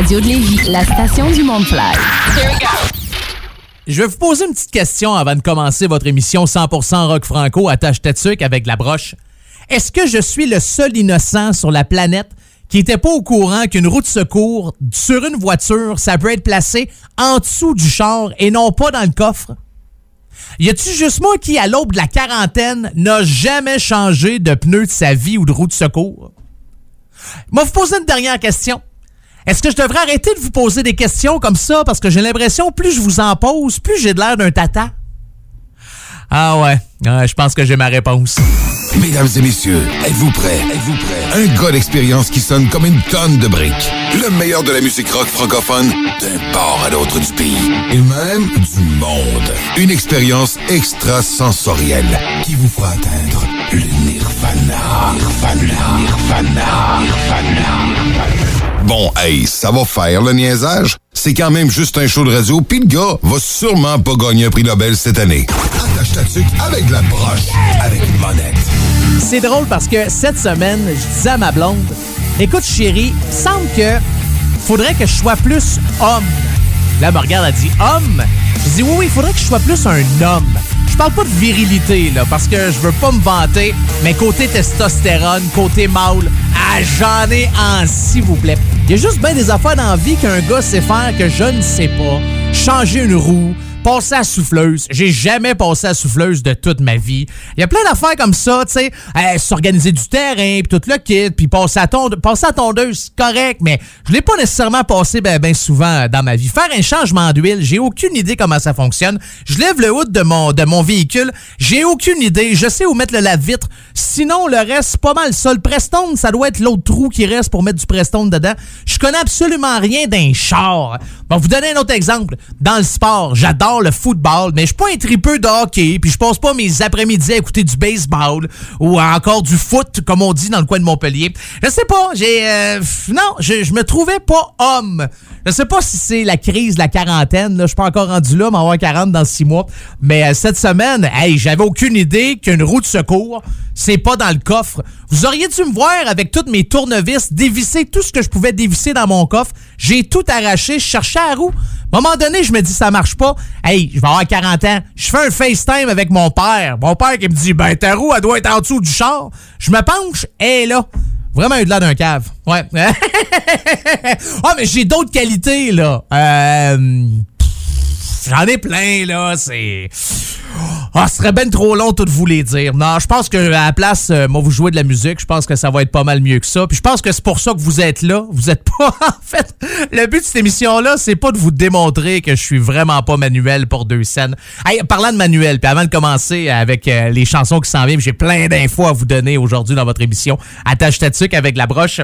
radio de Lévis, la station du Mont-Fly. Je vais vous poser une petite question avant de commencer votre émission 100% rock franco à tâche tête avec la broche. Est-ce que je suis le seul innocent sur la planète qui n'était pas au courant qu'une roue de secours sur une voiture, ça peut être placé en dessous du char et non pas dans le coffre? Y a-tu juste moi qui, à l'aube de la quarantaine, n'a jamais changé de pneu de sa vie ou de roue de secours? Moi, vous poser une dernière question. Est-ce que je devrais arrêter de vous poser des questions comme ça parce que j'ai l'impression plus je vous en pose, plus j'ai de l'air d'un tata? Ah ouais, je pense que j'ai ma réponse. Mesdames et messieurs, êtes-vous prêts? Êtes-vous prêts? Un gars d'expérience qui sonne comme une tonne de briques. Le meilleur de la musique rock francophone d'un port à l'autre du pays. Et même du monde. Une expérience extrasensorielle qui vous fera atteindre le nirvana. Nirvana. Nirvana. Nirvana. Bon, hey, ça va faire le niaisage. C'est quand même juste un show de radio, puis le gars va sûrement pas gagner un prix Nobel cette année. Attache ta tuque avec la broche, avec une monette. C'est drôle parce que cette semaine, je disais à ma blonde, écoute chérie, il semble que faudrait que je sois plus homme. Là, elle me regarde, elle dit homme? Je dis oui, oui, il faudrait que je sois plus un homme. Je parle pas de virilité, là, parce que je veux pas me vanter, mais côté testostérone, côté mâle, ah, j'en ai en s'il vous plaît. Il y a juste bien des affaires dans vie qu'un gars sait faire que je ne sais pas. Changer une roue, passer à souffleuse. J'ai jamais passé à souffleuse de toute ma vie. Il y a plein d'affaires comme ça, tu sais, euh, s'organiser du terrain, puis tout le kit, puis passer à, tonde, passer à tondeuse, correct, mais je l'ai pas nécessairement passé ben, ben souvent dans ma vie. Faire un changement d'huile, j'ai aucune idée comment ça fonctionne. Je lève le hood de mon, de mon véhicule, j'ai aucune idée. Je sais où mettre le lave-vitre. Sinon, le reste, pas mal ça. Le Prestone, ça doit être l'autre trou qui reste pour mettre du Prestone dedans. Je connais absolument rien d'un char. Bon, vous donner un autre exemple. Dans le sport, j'adore le football, mais je suis pas un tripeux de hockey, puis je passe pas mes après-midi à écouter du baseball ou encore du foot, comme on dit dans le coin de Montpellier. Je sais pas, j'ai... Euh, non, je, me trouvais pas homme. Je sais pas si c'est la crise la quarantaine, là, je suis pas encore rendu là, avoir 40 dans six mois, mais euh, cette semaine, hey, j'avais aucune idée qu'une roue de secours, c'est pas dans le coffre. Vous auriez dû me voir avec toutes mes tournevis, dévisser tout ce que je pouvais dévisser dans mon coffre. J'ai tout arraché, je cherchais la roue. À un moment donné, je me dis, ça marche pas. Hey, je vais avoir 40 ans. Je fais un FaceTime avec mon père. Mon père qui me dit, ben, ta roue, elle doit être en dessous du char. Je me penche, et là. Vraiment eu de l'air d'un cave. Ouais. Ah, mais j'ai d'autres qualités, là. Euh, J'en ai plein, là. C'est. Ah, ce serait bien trop long tout vous les dire. Non, je pense que à la place, euh, moi, vous jouez de la musique, je pense que ça va être pas mal mieux que ça. Puis je pense que c'est pour ça que vous êtes là. Vous êtes pas. en fait, le but de cette émission-là, c'est pas de vous démontrer que je suis vraiment pas manuel pour deux scènes. Hey, parlant de manuel, puis avant de commencer avec euh, les chansons qui s'en viennent, j'ai plein d'infos à vous donner aujourd'hui dans votre émission. Attache ta avec la broche.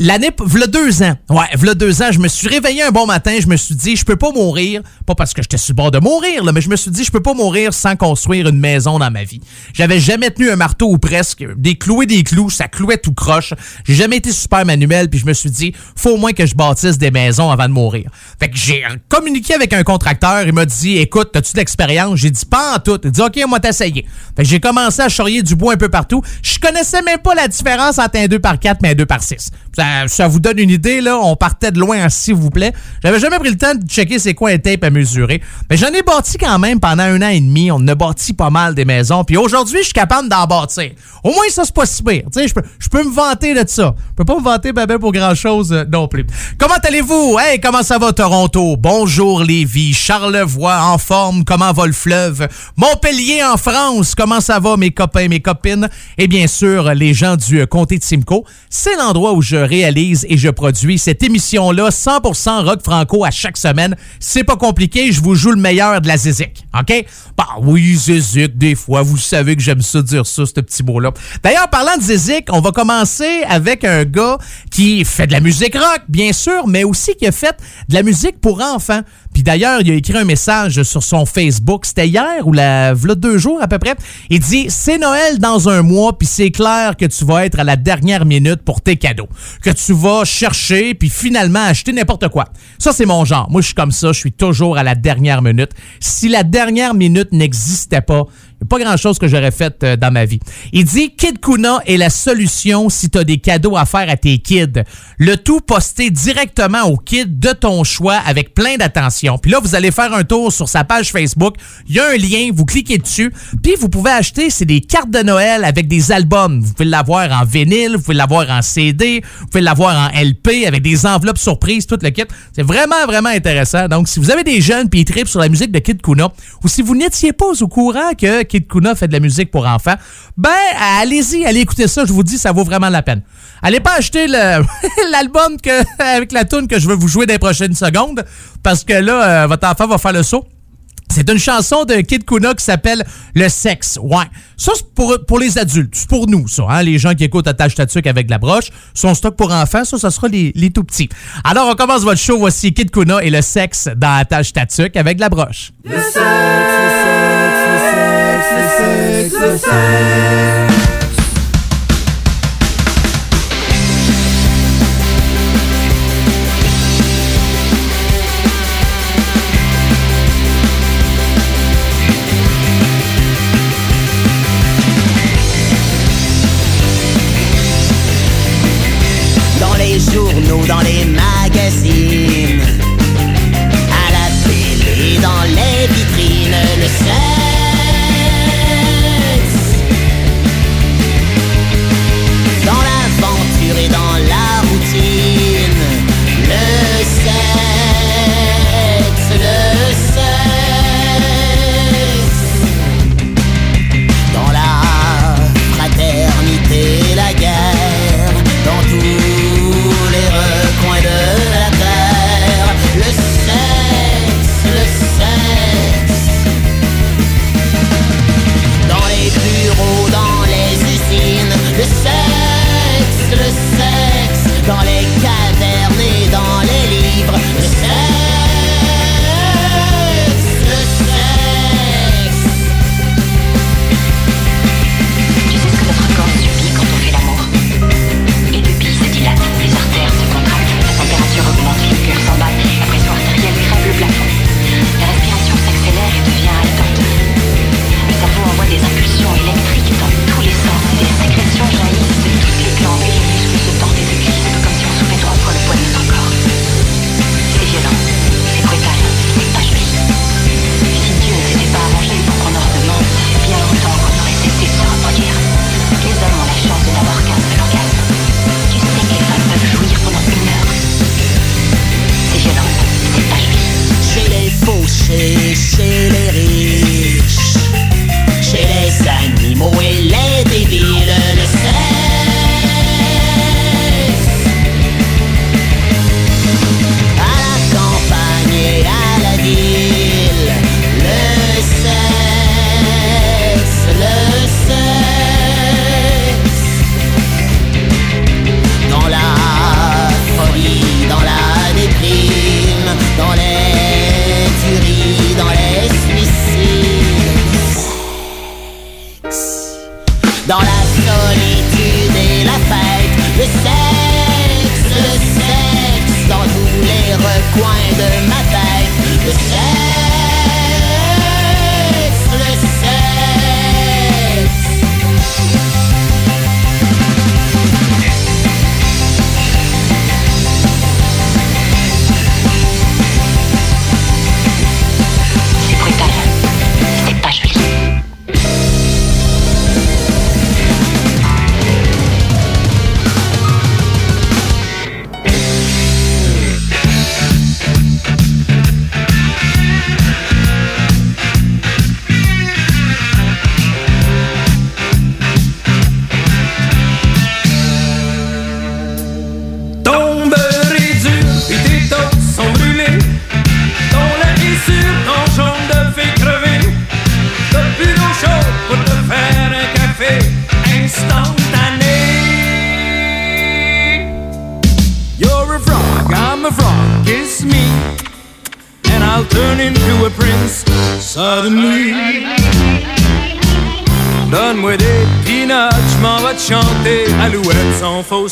L'année, v'là deux ans. Ouais, v'là deux ans, je me suis réveillé un bon matin, je me suis dit, je peux pas mourir. Pas parce que j'étais sur le bord de mourir, mais je me suis dit, je peux pas mourir sans construire une maison dans ma vie. J'avais jamais tenu un marteau ou presque. Des clous et des clous, ça clouait tout croche. J'ai jamais été super manuel, puis je me suis dit, faut au moins que je bâtisse des maisons avant de mourir. Fait que j'ai communiqué avec un contracteur, il m'a dit, écoute, as-tu de l'expérience? J'ai dit, pas en tout. Il dit, OK, moi t'essayer. Fait que j'ai commencé à charrier du bois un peu partout. Je connaissais même pas la différence entre un 2 par 4 et un 2 par 6 ça, vous donne une idée, là. On partait de loin, s'il vous plaît. J'avais jamais pris le temps de checker c'est quoi un tape à mesurer. Mais j'en ai bâti quand même pendant un an et demi. On a bâti pas mal des maisons. Puis aujourd'hui, je suis capable d'en bâtir. Au moins, ça, c'est pas si. Tu sais, je peux, me vanter de ça. Je peux pas me vanter, ben pour grand-chose euh, non plus. Comment allez-vous? Hey, comment ça va, Toronto? Bonjour, Lévis. Charlevoix, en forme. Comment va le fleuve? Montpellier, en France. Comment ça va, mes copains, mes copines? Et bien sûr, les gens du euh, comté de Simcoe. C'est l'endroit où je réalise et je produis cette émission-là 100% rock franco à chaque semaine. C'est pas compliqué, je vous joue le meilleur de la zizik, OK? Bah oui, zizik, des fois, vous savez que j'aime ça dire ça, ce petit mot-là. D'ailleurs, parlant de zizik, on va commencer avec un gars qui fait de la musique rock, bien sûr, mais aussi qui a fait de la musique pour enfants. Puis d'ailleurs, il a écrit un message sur son Facebook, c'était hier ou la voilà deux jours à peu près. Il dit "C'est Noël dans un mois, puis c'est clair que tu vas être à la dernière minute pour tes cadeaux, que tu vas chercher puis finalement acheter n'importe quoi." Ça c'est mon genre. Moi je suis comme ça, je suis toujours à la dernière minute. Si la dernière minute n'existait pas, pas grand-chose que j'aurais fait euh, dans ma vie. Il dit Kid Kuna est la solution si tu as des cadeaux à faire à tes kids. Le tout posté directement au kid de ton choix avec plein d'attention. Puis là, vous allez faire un tour sur sa page Facebook. Il y a un lien, vous cliquez dessus. Puis vous pouvez acheter, c'est des cartes de Noël avec des albums. Vous pouvez l'avoir en vinyle, vous pouvez l'avoir en CD, vous pouvez l'avoir en LP avec des enveloppes surprises, tout le kit. C'est vraiment, vraiment intéressant. Donc, si vous avez des jeunes puis ils tripent sur la musique de Kid Kuna, ou si vous n'étiez pas au courant que Kid Kuna fait de la musique pour enfants, ben, allez-y, allez écouter ça. Je vous dis, ça vaut vraiment la peine. Allez pas acheter l'album avec la tune que je vais vous jouer dans les prochaines secondes, parce que là, euh, votre enfant va faire le saut. C'est une chanson de Kid Kuna qui s'appelle Le sexe. Ouais. Ça, c'est pour, les adultes. C'est pour nous, ça. Hein? Les gens qui écoutent Attache Tatuc avec la broche. Son stock pour enfants, ça, ça sera les, tout petits. Alors, on commence votre show. Voici Kid Kuna et le sexe dans Attache Tatuc avec la broche. Le sexe, sexe, le sexe,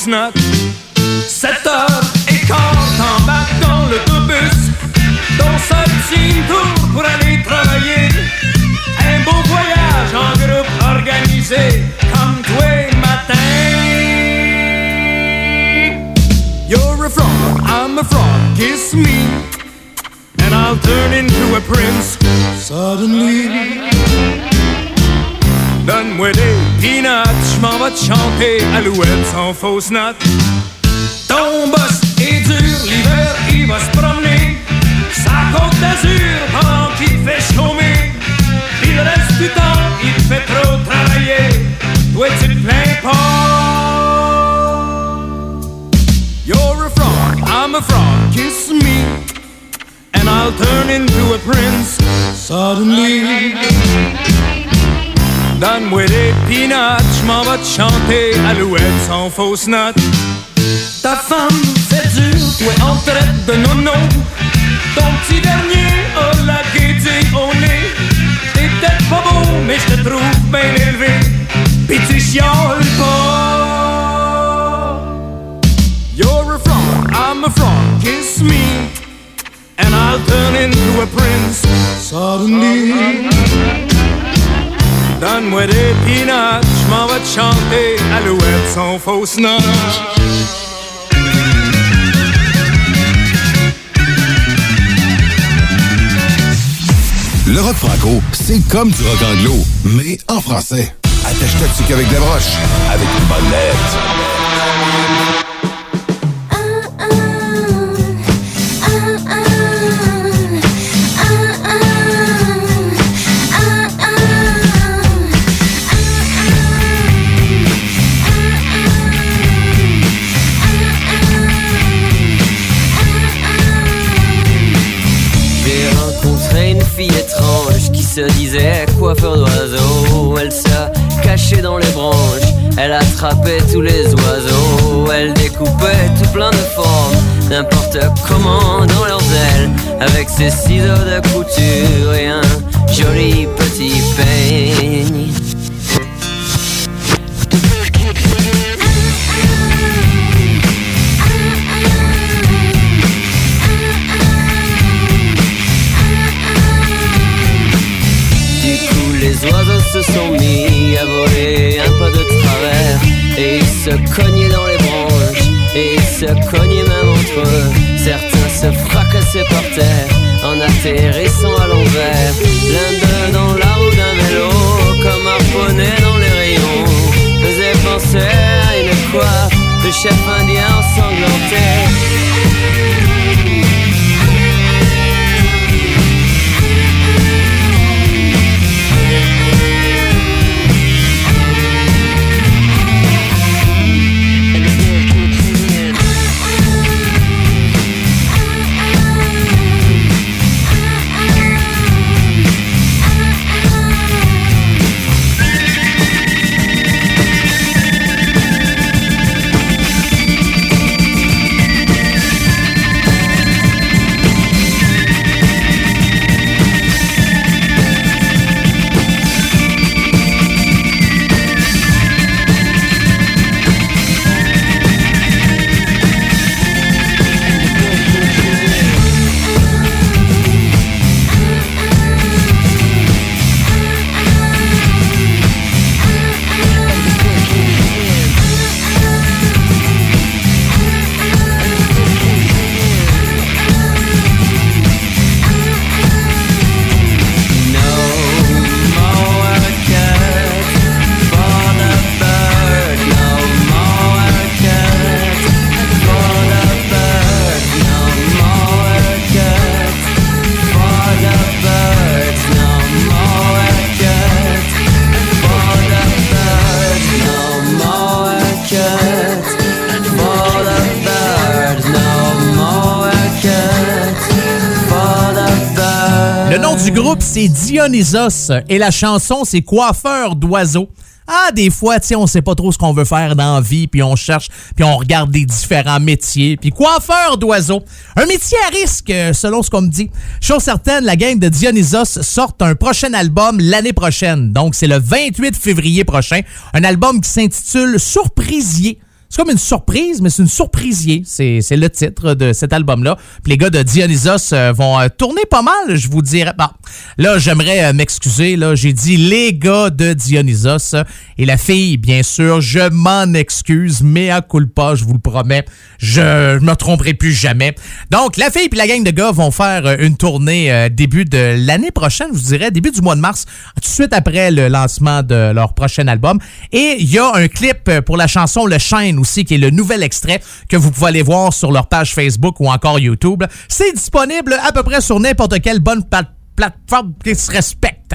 sans note. Ta femme fait dur, toi en traite de nono. Ton petit dernier a la gaieté au nez. T'es peut-être pas beau, mais je te trouve bien élevé. Pis tu chiales pas. You're a frog, I'm a frog, kiss me. And I'll turn into a prince suddenly. Donne-moi des peanuts, te chanter note. Le rock franco, c'est comme du rock anglo, mais en français. Attache-toi avec des broches, avec une bonne lettre. Se disait coiffeur d'oiseaux. Elle se cachait dans les branches, elle attrapait tous les oiseaux. Elle découpait tout plein de formes, n'importe comment dans leurs ailes. Avec ses ciseaux de couture et un joli petit peigne. Voler un pas de travers. Et ils se cognaient dans les branches. Et ils se cognaient même entre eux. Certains se fracassaient par terre En atterrissant à l'envers. L'un d'eux dans la roue d'un vélo Comme harponné dans les rayons. Faisait penser à une coiffe De chef indien ensanglanté Dionysos et la chanson, c'est Coiffeur d'oiseaux. Ah, des fois, tu sais, on sait pas trop ce qu'on veut faire dans la vie, puis on cherche, puis on regarde des différents métiers. Puis coiffeur d'oiseaux, un métier à risque, euh, selon ce qu'on me dit. Chose certaine, la gang de Dionysos sort un prochain album l'année prochaine. Donc, c'est le 28 février prochain. Un album qui s'intitule Surprisier. C'est comme une surprise, mais c'est une surprisier. C'est le titre de cet album-là. Puis les gars de Dionysos euh, vont euh, tourner pas mal, je vous dirais. Bon, là, j'aimerais euh, m'excuser. Là, j'ai dit les gars de Dionysos et la fille, bien sûr. Je m'en excuse, mais à culpa, je vous le promets. Je, je me tromperai plus jamais. Donc, la fille puis la gang de gars vont faire une tournée début de l'année prochaine, je vous dirais, début du mois de mars, tout de suite après le lancement de leur prochain album. Et il y a un clip pour la chanson Le Aussi, qui est le nouvel extrait que vous pouvez aller voir sur leur page Facebook ou encore YouTube. C'est disponible à peu près sur n'importe quelle bonne pla- plateforme qui se respecte.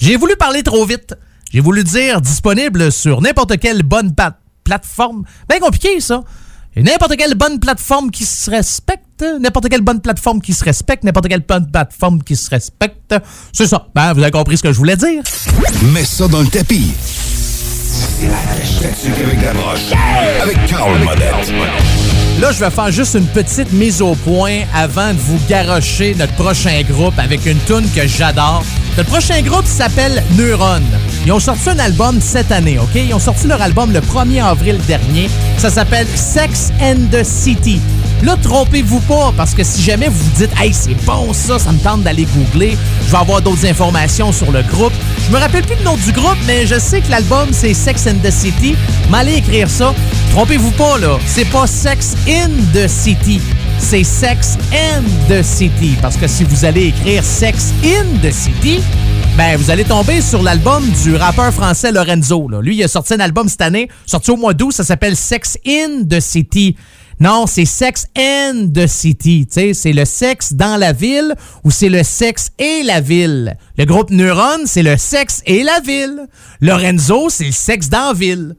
J'ai voulu parler trop vite. J'ai voulu dire disponible sur n'importe quelle bonne plateforme. Bien compliqué, ça. N'importe quelle bonne plateforme qui se respecte, n'importe quelle bonne plateforme qui se respecte, n'importe quelle bonne plateforme qui se respecte. C'est ça. Ben, vous avez compris ce que je voulais dire. Mets ça dans le tapis. Là, je vais faire juste une petite mise au point avant de vous garrocher notre prochain groupe avec une tune que j'adore. Notre prochain groupe s'appelle Neuron. Ils ont sorti un album cette année, OK? Ils ont sorti leur album le 1er avril dernier. Ça s'appelle Sex and the City. Là, trompez-vous pas, parce que si jamais vous vous dites « Hey, c'est bon ça, ça me tente d'aller googler, je vais avoir d'autres informations sur le groupe. » Je me rappelle plus le nom du groupe, mais je sais que l'album, c'est Sex and the City. M'allez écrire ça. Trompez-vous pas, là. C'est pas Sex in the City. C'est Sex and the City. Parce que si vous allez écrire Sex in the City, ben, vous allez tomber sur l'album du rappeur français Lorenzo. Là. Lui, il a sorti un album cette année, sorti au mois d'août, ça s'appelle Sex in the City. Non, c'est Sex and the City. C'est le sexe dans la ville ou c'est le sexe et la ville? Le groupe Neuron, c'est le sexe et la ville. Lorenzo, c'est le sexe dans la ville.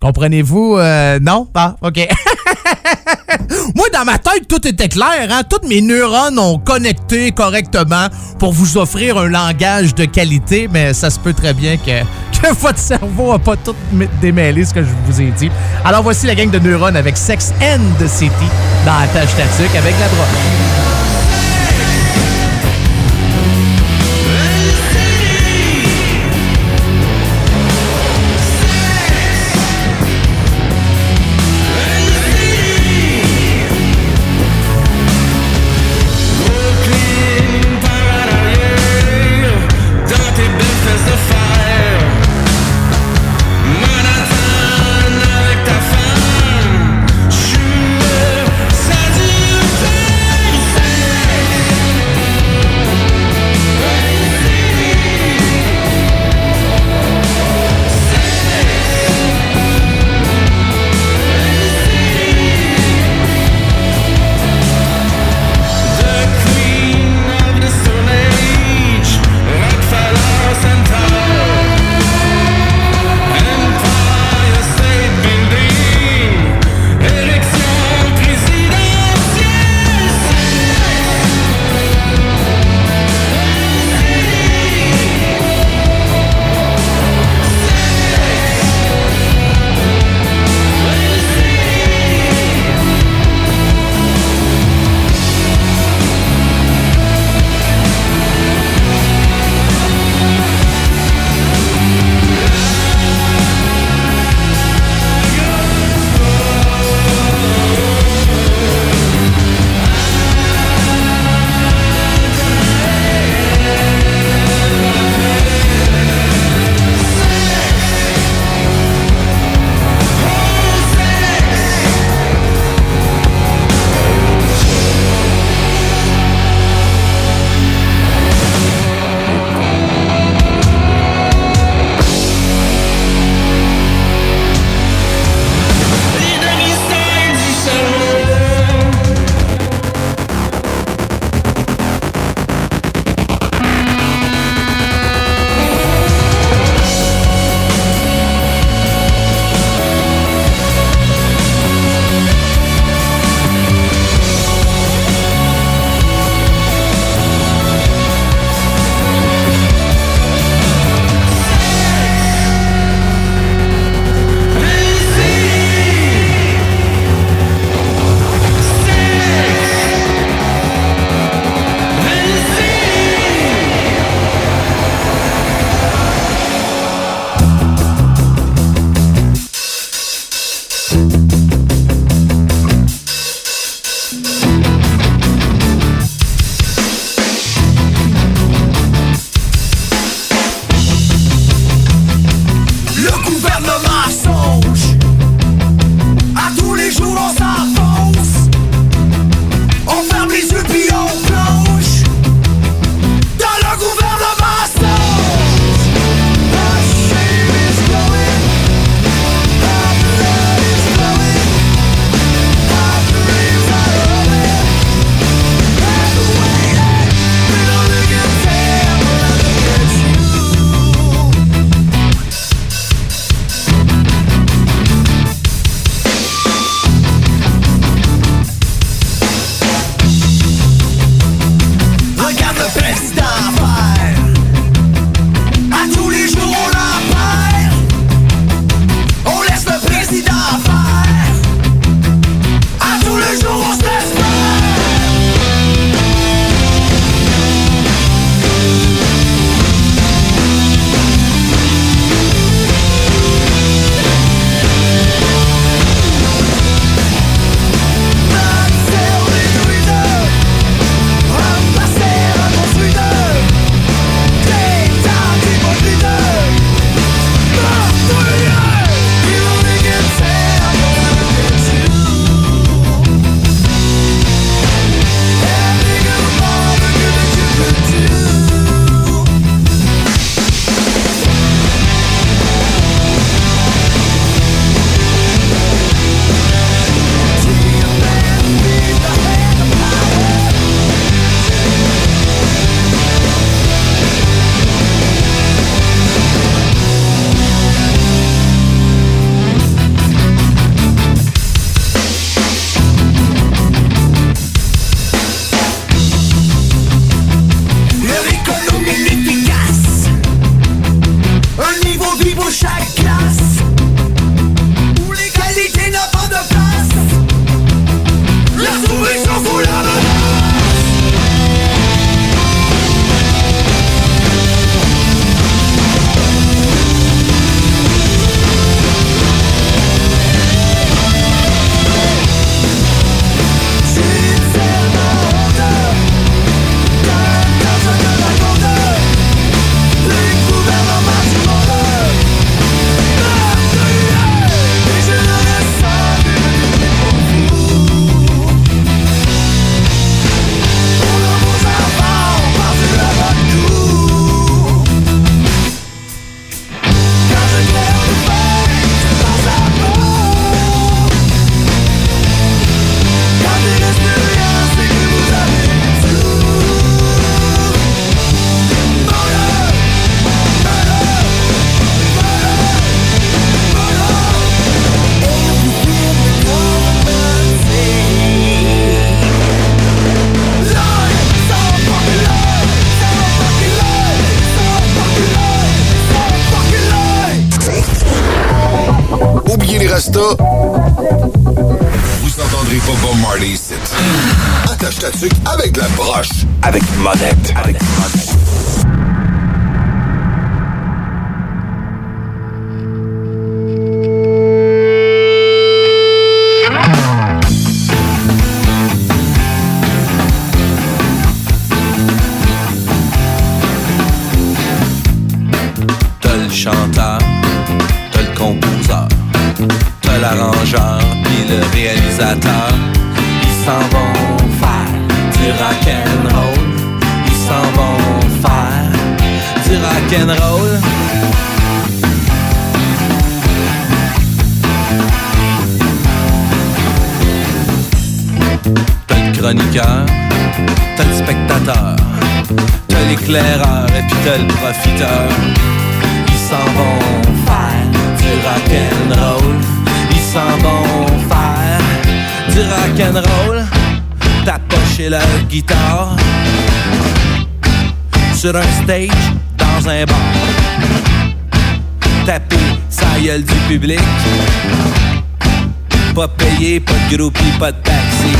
Comprenez-vous? euh, non? Ah, OK. Moi, dans ma tête, tout était clair. Hein? Tous mes neurones ont connecté correctement pour vous offrir un langage de qualité, mais ça se peut très bien que, que votre cerveau n'a pas tout démêlé ce que je vous ai dit. Alors, voici la gang de neurones avec Sex and the City dans la tâche statique avec la broche. Avec sur un stage dans un bar. Taper sa gueule du public. Pas payé, pas de groupie, pas de taxi.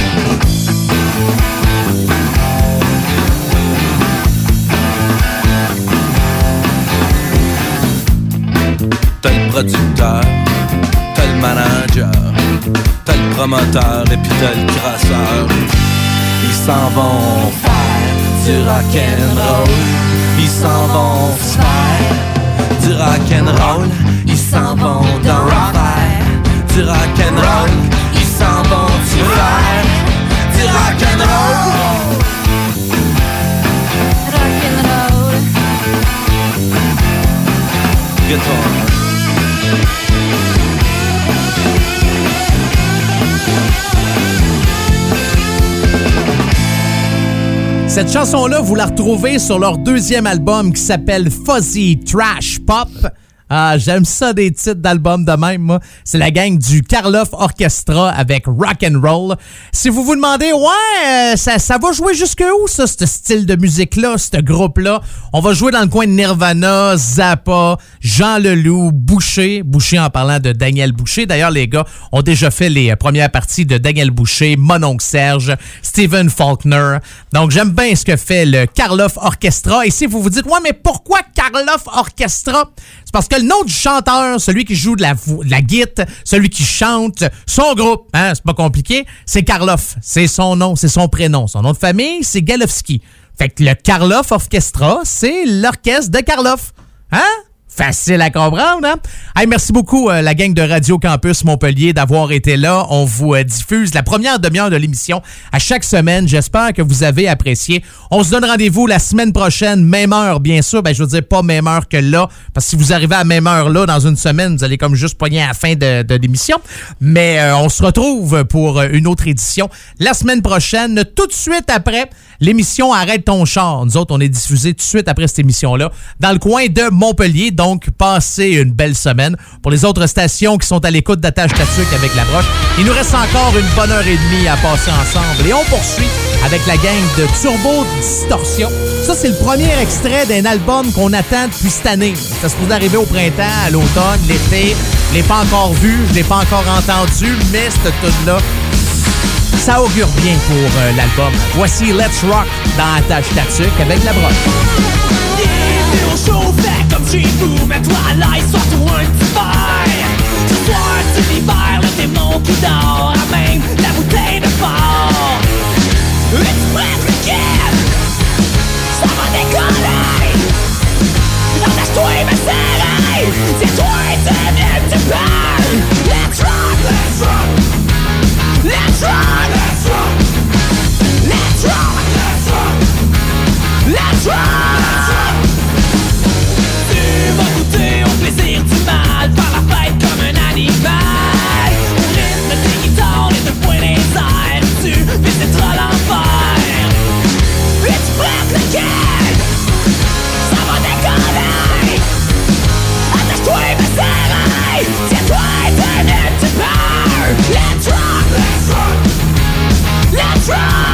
T'as le producteur, t'as le manager, t'as le promoteur et puis t'as le crasseur. Ils s'en vont du rock'n'roll. Ils s'en vont faire du rock'n'roll. Ils s'en vont dans faire du rock'n'roll. Ils s'en vont tu faire du rock'n'roll. Guitar. Cette chanson-là, vous la retrouvez sur leur deuxième album qui s'appelle Fuzzy Trash Pop. Ah, j'aime ça des titres d'albums de même, moi. C'est la gang du Karloff Orchestra avec Rock and Roll. Si vous vous demandez, ouais, euh, ça, va jouer jusque où, ça, ce style de musique-là, ce groupe-là? On va jouer dans le coin de Nirvana, Zappa, Jean Leloup, Boucher. Boucher en parlant de Daniel Boucher. D'ailleurs, les gars ont déjà fait les euh, premières parties de Daniel Boucher, Mononcle Serge, Stephen Faulkner. Donc, j'aime bien ce que fait le Karloff Orchestra. Et si vous vous dites, ouais, mais pourquoi Karloff Orchestra? Parce que le nom du chanteur, celui qui joue de la, de celui qui chante, son groupe, hein, c'est pas compliqué, c'est Karloff. C'est son nom, c'est son prénom. Son nom de famille, c'est Galowski. Fait que le Karloff Orchestra, c'est l'orchestre de Karloff. Hein? Facile à comprendre, hein? Hey, merci beaucoup, euh, la gang de Radio Campus Montpellier, d'avoir été là. On vous euh, diffuse la première demi-heure de l'émission à chaque semaine. J'espère que vous avez apprécié. On se donne rendez-vous la semaine prochaine, même heure, bien sûr. Ben, je veux dire, pas même heure que là, parce que si vous arrivez à même heure là, dans une semaine, vous allez comme juste pogner à la fin de, l'émission. Mais euh, on se retrouve pour une autre édition la semaine prochaine, tout de suite après l'émission Arrête ton char. Nous autres, on est diffusé tout de suite après cette émission-là dans le coin de Montpellier. Passez une belle semaine. Pour les autres stations qui sont à l'écoute d'Attache Tatuc avec la broche, il nous reste encore une bonne heure et demie à passer ensemble. Et on poursuit avec la gang de Turbo Distorsion. Ça, c'est le premier extrait d'un album qu'on attend depuis cette année. Ça se pourrait arriver au printemps, à l'automne, l'été. Je l'ai pas encore vu, je l'ai pas encore entendu, mais cette tune-là, ça augure bien pour euh, l'album. Voici Let's Rock dans Attache Tatuc avec la broche. Bienvenue au show fait comme chez vous Mais toi là, sors-toi un petit verre Ce soir c'est l'hiver, le démon qui dort Amène la bouteille de fort Es-tu prêt, Ricket? Ça va décoller Attache-toi ma serrée C'est toi tu viens tu parles Let's rock, let's rock Let's rock, let's rock Let's rock, let's rock Let's rock try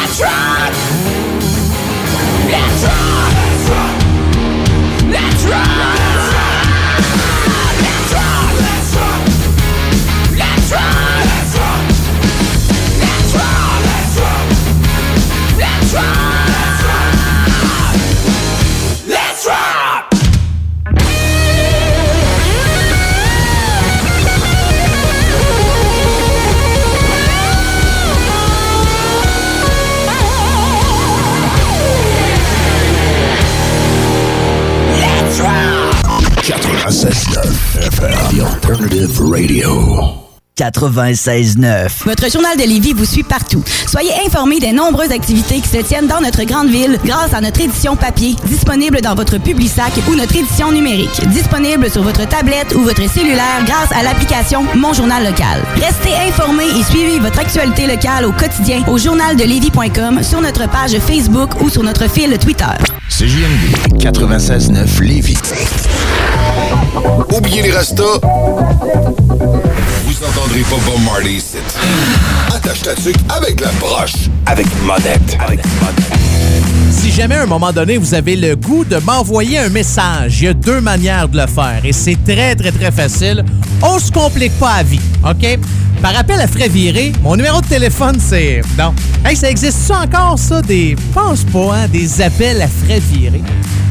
Let's run! Let's run! Let's! Alternative Radio. 96.9. Votre journal de Lévis vous suit partout. Soyez informés des nombreuses activités qui se tiennent dans notre grande ville grâce à notre édition papier, disponible dans votre Publisac ou notre édition numérique, disponible sur votre tablette ou votre cellulaire grâce à l'application Mon Journal Local. Restez informés et suivez votre actualité locale au quotidien au journaldelévis.com, sur notre page Facebook ou sur notre fil Twitter. CJMD 96.9 Lévis. Oubliez les restos. Vous entendrez pas Bob Marley ici. Attache ta tuque avec la broche. Avec monette. Avec Si jamais à un moment donné, vous avez le goût de m'envoyer un message, il y a deux manières de le faire et c'est très, très, très facile. On se complique pas à vie, OK? Par appel à frais virés, mon numéro de téléphone, c'est... Non. Hey, ça existe ça encore, ça? Des... Pense pas, hein? Des appels à frais virés.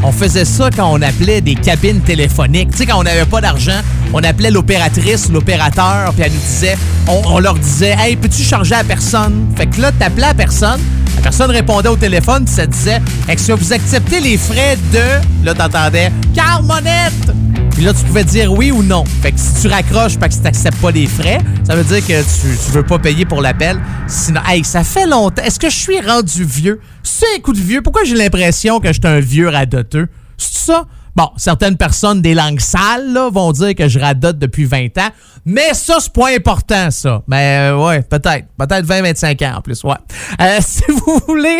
On faisait ça quand on appelait des cabines téléphoniques. Tu sais, quand on n'avait pas d'argent, on appelait l'opératrice, l'opérateur, puis elle nous disait... On, leur disait, « Hey, peux-tu charger à personne? » Fait que là, t'appelais à personne, la personne répondait au téléphone, puis ça disait Est-ce que vous acceptez les frais de. Là, t'entendais Carmonette Puis là, tu pouvais dire oui ou non. Fait que si tu raccroches parce que tu n'acceptes pas les frais, ça veut dire que tu, tu veux pas payer pour l'appel. Sinon, hey, ça fait longtemps. Est-ce que je suis rendu vieux? C'est un coup de vieux. Pourquoi j'ai l'impression que je suis un vieux radoteux? C'est ça? Bon, certaines personnes des langues sales là, vont dire que je radote depuis 20 ans, mais ça, c'est pas important, ça. Mais euh, ouais, peut-être. Peut-être 20-25 ans en plus, ouais. Euh, si vous voulez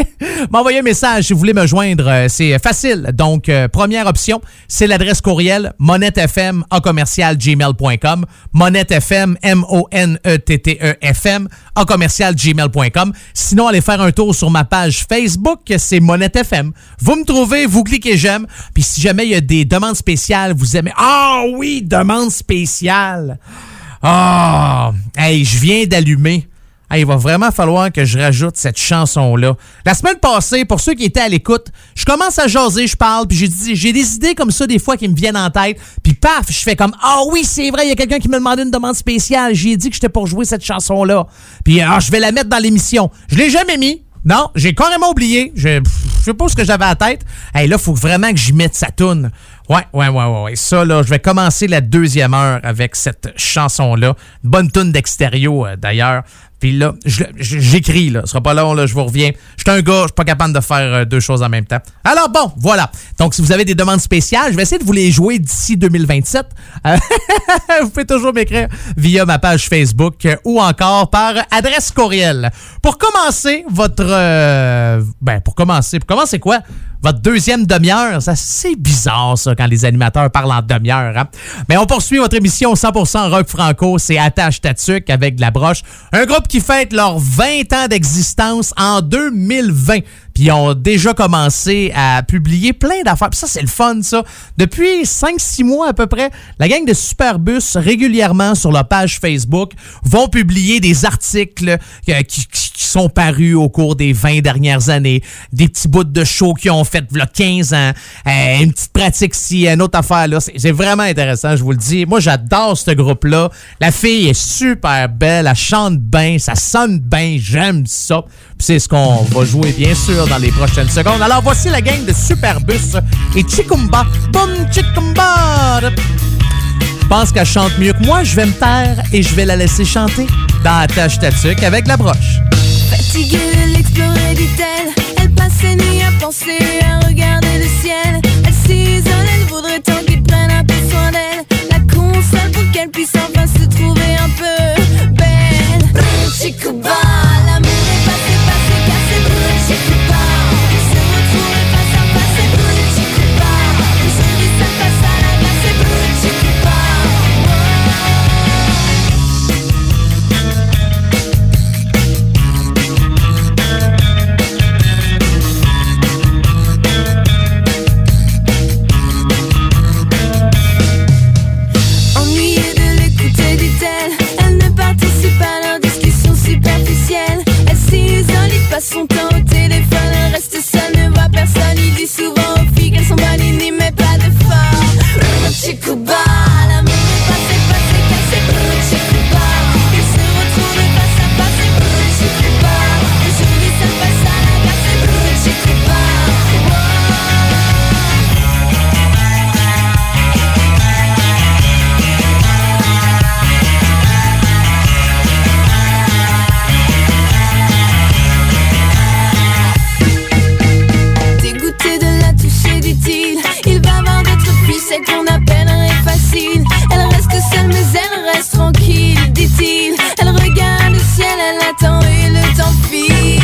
m'envoyer un message, si vous voulez me joindre, euh, c'est facile. Donc, première option, c'est l'adresse courriel monettefm en commercial gmail.com. Monettefm, M-O-N-E-T-T-E-F-M, en commercial gmail.com. Sinon, allez faire un tour sur ma page Facebook, c'est Monette FM. Vous me trouvez, vous cliquez j'aime. Puis si jamais il y a des demandes spéciales, vous aimez. Ah oui, demande spéciale. Ah, hey, je viens d'allumer. Hey, il va vraiment falloir que je rajoute cette chanson-là. La semaine passée, pour ceux qui étaient à l'écoute, je commence à jaser, je parle, puis j'ai j'ai des idées comme ça des fois qui me viennent en tête, puis paf, je fais comme ah oui, c'est vrai, il y a quelqu'un qui me demandait une demande spéciale, j'ai dit que j'étais pour jouer cette chanson-là. Puis ah, je vais la mettre dans l'émission. Je l'ai jamais mis. Non, j'ai carrément oublié. Je, je sais pas ce que j'avais à tête. Hey, là, faut vraiment que j'y mette sa toune. Ouais, ouais, ouais, ouais, ouais. Ça, là, je vais commencer la deuxième heure avec cette chanson-là. Bonne toune d'extérieur, euh, d'ailleurs. Puis là, j'écris, là. Ce sera pas long, là, je vous reviens. Je suis un gars, je suis pas capable de faire euh, deux choses en même temps. Alors bon, voilà. Donc, si vous avez des demandes spéciales, je vais essayer de vous les jouer d'ici 2027. Euh, vous pouvez toujours m'écrire via ma page Facebook euh, ou encore par adresse courriel. Pour commencer votre... ben, pour commencer, pour commencer quoi? Votre deuxième demi-heure, ça c'est bizarre ça quand les animateurs parlent en demi-heure. Hein? Mais on poursuit votre émission 100% rock franco, c'est Attache Tatuc avec de la broche, un groupe qui fête leurs 20 ans d'existence en 2020. Ils ont déjà commencé à publier plein d'affaires. Puis ça, c'est le fun, ça. Depuis 5-6 mois à peu près, la gang de Superbus, régulièrement sur leur page Facebook, vont publier des articles euh, qui, sont parus au cours des 20 dernières années. Des petits bouts de show qu'ils ont fait il 15 ans. Euh, une petite pratique ici, une autre affaire là. C'est vraiment intéressant, je vous le dis. Moi, j'adore ce groupe-là. La fille est super belle, elle chante bien, ça sonne bien, j'aime ça. Puis c'est ce qu'on va jouer, bien sûr, dans les prochaines secondes. Alors, voici la gang de Superbus et Chikumba. Boum, Chikumba! Je pense qu'elle chante mieux que moi. Je vais me taire et je vais la laisser chanter dans la tâche avec la broche. Fatiguée de l'explorer, dit-elle Elle passe ses nuits à penser, à regarder le ciel Elle s'isole, elle voudrait tant qu'il prenne un peu soin d'elle La console pour qu'elle puisse enfin se trouver un peu belle Chicuba, son temps au téléphone, elle reste seule, ne voit personne. Il dit souvent aux filles qu'elles sont bonnes, il n'y met pas de forme. toute seule, mais elle reste tranquille, dit-il. Elle regarde le ciel, elle attend et le temps file.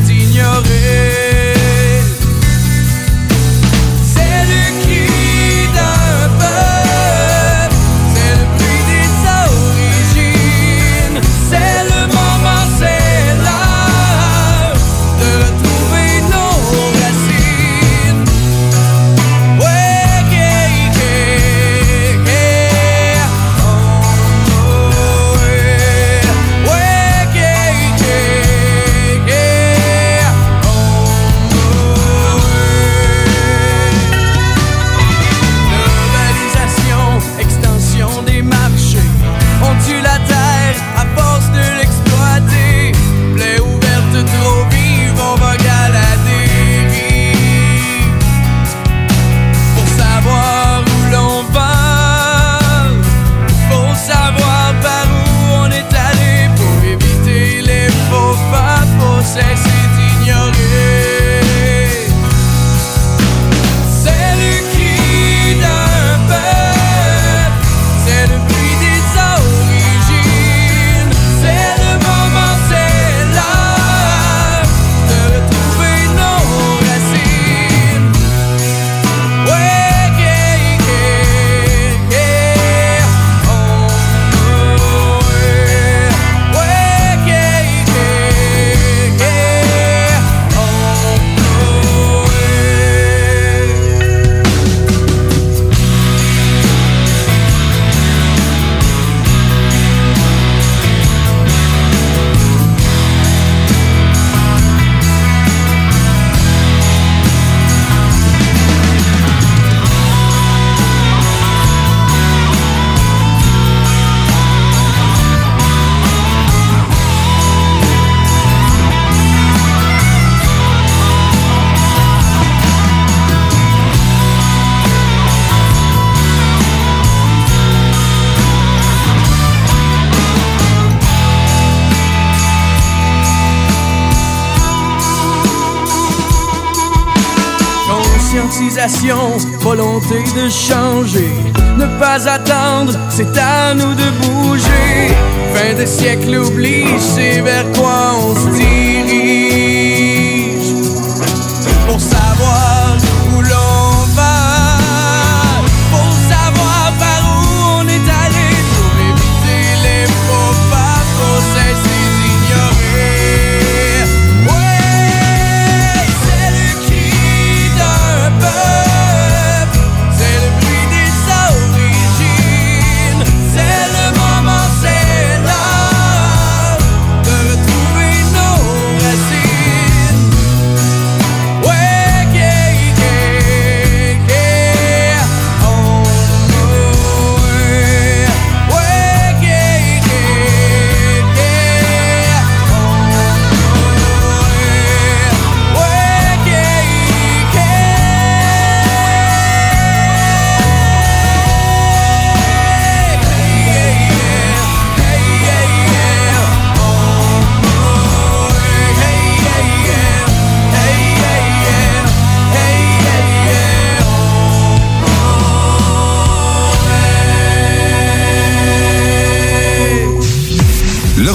d'ignorer. the shine.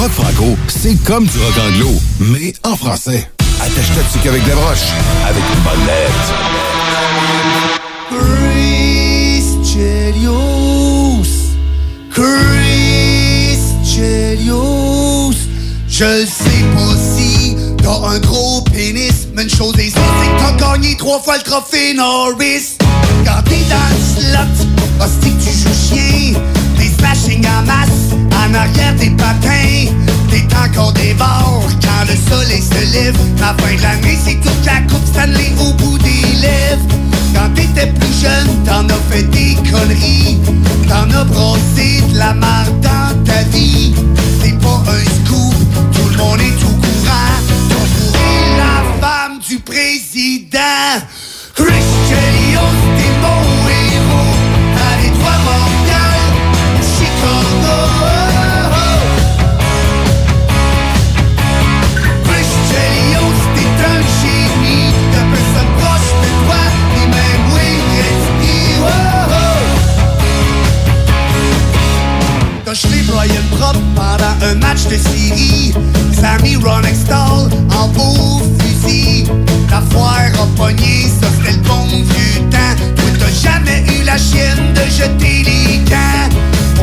franco, c'est comme du rock anglo, mais en français. Attache toxique avec des broches, avec une bonne lettre. Chris Chelios, Chris Chelios, je le sais pas si t'as un gros pénis, mais une chose est sûre, c'est que t'as gagné trois fois le trophée Norris. Quand t'es dans slot, en arrière des patins, t'es encore des bords. Quand le soleil se lève, la fin de l'année, c'est toute la coupe Stanley au bout des lèvres. Quand t'étais plus jeune, t'en as fait des conneries, t'en as brossé de la marde dans ta vie. C'est pas un scoop, tout le monde est au courant, la femme du président. un match de série. Sammy Ronick Stall en beau fusil. Ta foire a pogné, ça c'était le bon vieux temps. T'as jamais eu la chienne de jeter les gants.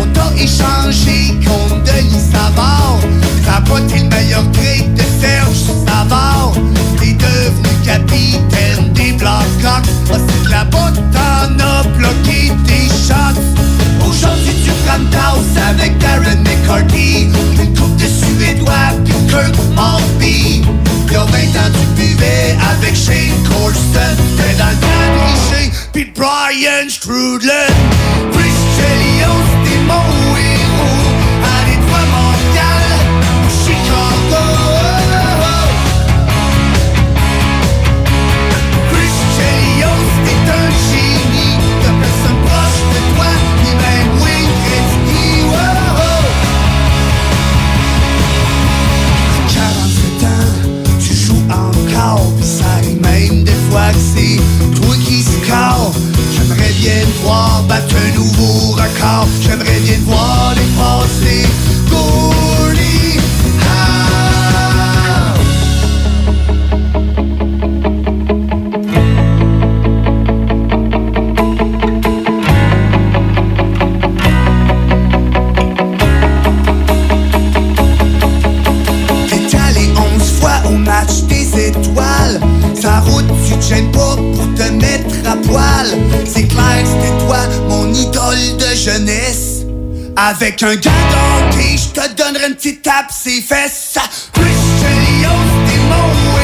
On t'a échangé contre Denis Savard. T'as botté le meilleur gré de Serge Savard. T'es devenu capitaine des Blackhawks. Ah, c'est la botte, t'en as bloqué tes shots. Aujourd'hui tu une tasse avec Darren McCarthy Une coupe de Suédois puis Kurt Maltby Y'a 20 ans tu avec Shane Corson T'es dans le puis Brian Strudlin. Chelios t'es mon c'est Toi qui score J'aimerais bien voir battre un nouveau record. J'aimerais bien te voir dépasser Avec un gars d'hockey, je te donnerai une petite tape ses fesses. Christian Lyon, t'es mon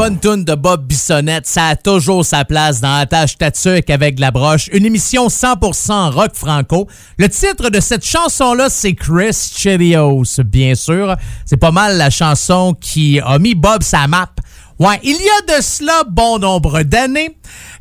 bonne toune de Bob Bissonnette, ça a toujours sa place dans Attache Tatuc avec la broche. Une émission 100% rock franco. Le titre de cette chanson-là, c'est Chris Chelios, bien sûr. C'est pas mal la chanson qui a mis Bob sa map. Ouais, il y a de cela bon nombre d'années.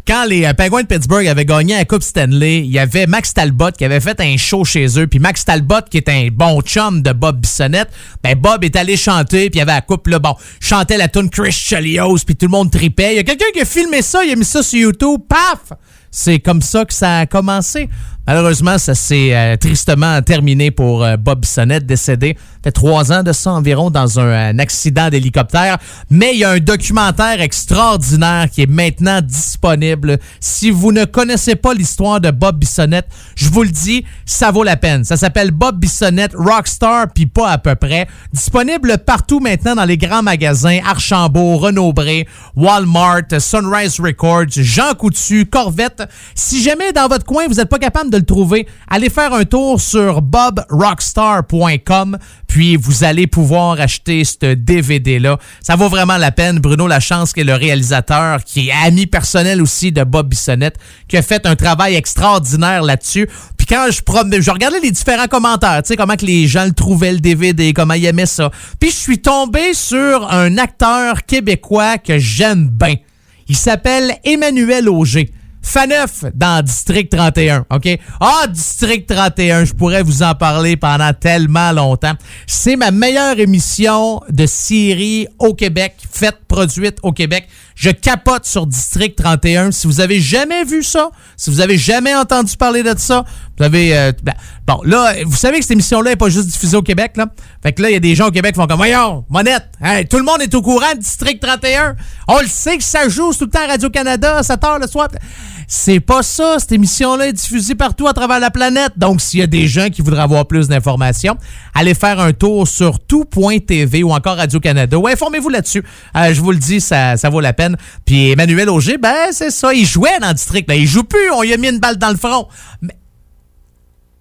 Quand les euh, Penguins de Pittsburgh avaient gagné la Coupe Stanley, il y avait Max Talbot qui avait fait un show chez eux. Puis Max Talbot, qui est un bon chum de Bob Bissonnette, ben Bob est allé chanter, puis il y avait la coupe, là, bon, chantait la tune Chris Chelios, puis tout le monde tripait. Il y a quelqu'un qui a filmé ça, il a mis ça sur YouTube, paf! C'est comme ça que ça a commencé. Malheureusement, ça s'est euh, tristement terminé pour euh, Bob Bissonnette, décédé. Fait trois ans de ça environ dans un, un accident d'hélicoptère. Mais il y a un documentaire extraordinaire qui est maintenant disponible. Si vous ne connaissez pas l'histoire de Bob Bissonnette, je vous le dis, ça vaut la peine. Ça s'appelle Bob Bissonnette Rockstar, puis pas à peu près. Disponible partout maintenant dans les grands magasins Archambault, Renaud-Bré, Walmart, Sunrise Records, Jean Coutu, Corvette. Si jamais dans votre coin vous n'êtes pas capable de le trouver, allez faire un tour sur bobrockstar.com puis vous allez pouvoir acheter ce DVD-là. Ça vaut vraiment la peine. Bruno Lachance, qui est le réalisateur, qui est ami personnel aussi de Bob Bissonnette, qui a fait un travail extraordinaire là-dessus. Puis quand je, prom- je regardais les différents commentaires, tu sais, comment que les gens le trouvaient, le DVD, comment ils aimaient ça. Puis je suis tombé sur un acteur québécois que j'aime bien. Il s'appelle Emmanuel Auger. Faneuf dans District 31, OK? Ah, District 31, je pourrais vous en parler pendant tellement longtemps. C'est ma meilleure émission de série au Québec, faite, produite au Québec. Je capote sur District 31. Si vous avez jamais vu ça, si vous avez jamais entendu parler de ça, vous avez... euh, ben, bon, là, vous savez que cette émission-là n'est pas juste diffusée au Québec, là. Fait que là, il y a des gens au Québec qui font comme, voyons, monette, hey, tout le monde est au courant de District 31. On le sait que ça joue tout le temps à Radio-Canada à 7 heures le soir. C'est pas ça. Cette émission-là est diffusée partout à travers la planète. Donc, s'il y a des gens qui voudraient avoir plus d'informations, allez faire un tour sur tout.tv ou encore Radio-Canada. ou informez-vous là-dessus. Euh, je vous le dis, ça, ça vaut la peine. Puis Emmanuel Auger, ben, c'est ça. Il jouait dans le district. Là. Il joue plus. On lui a mis une balle dans le front. Mais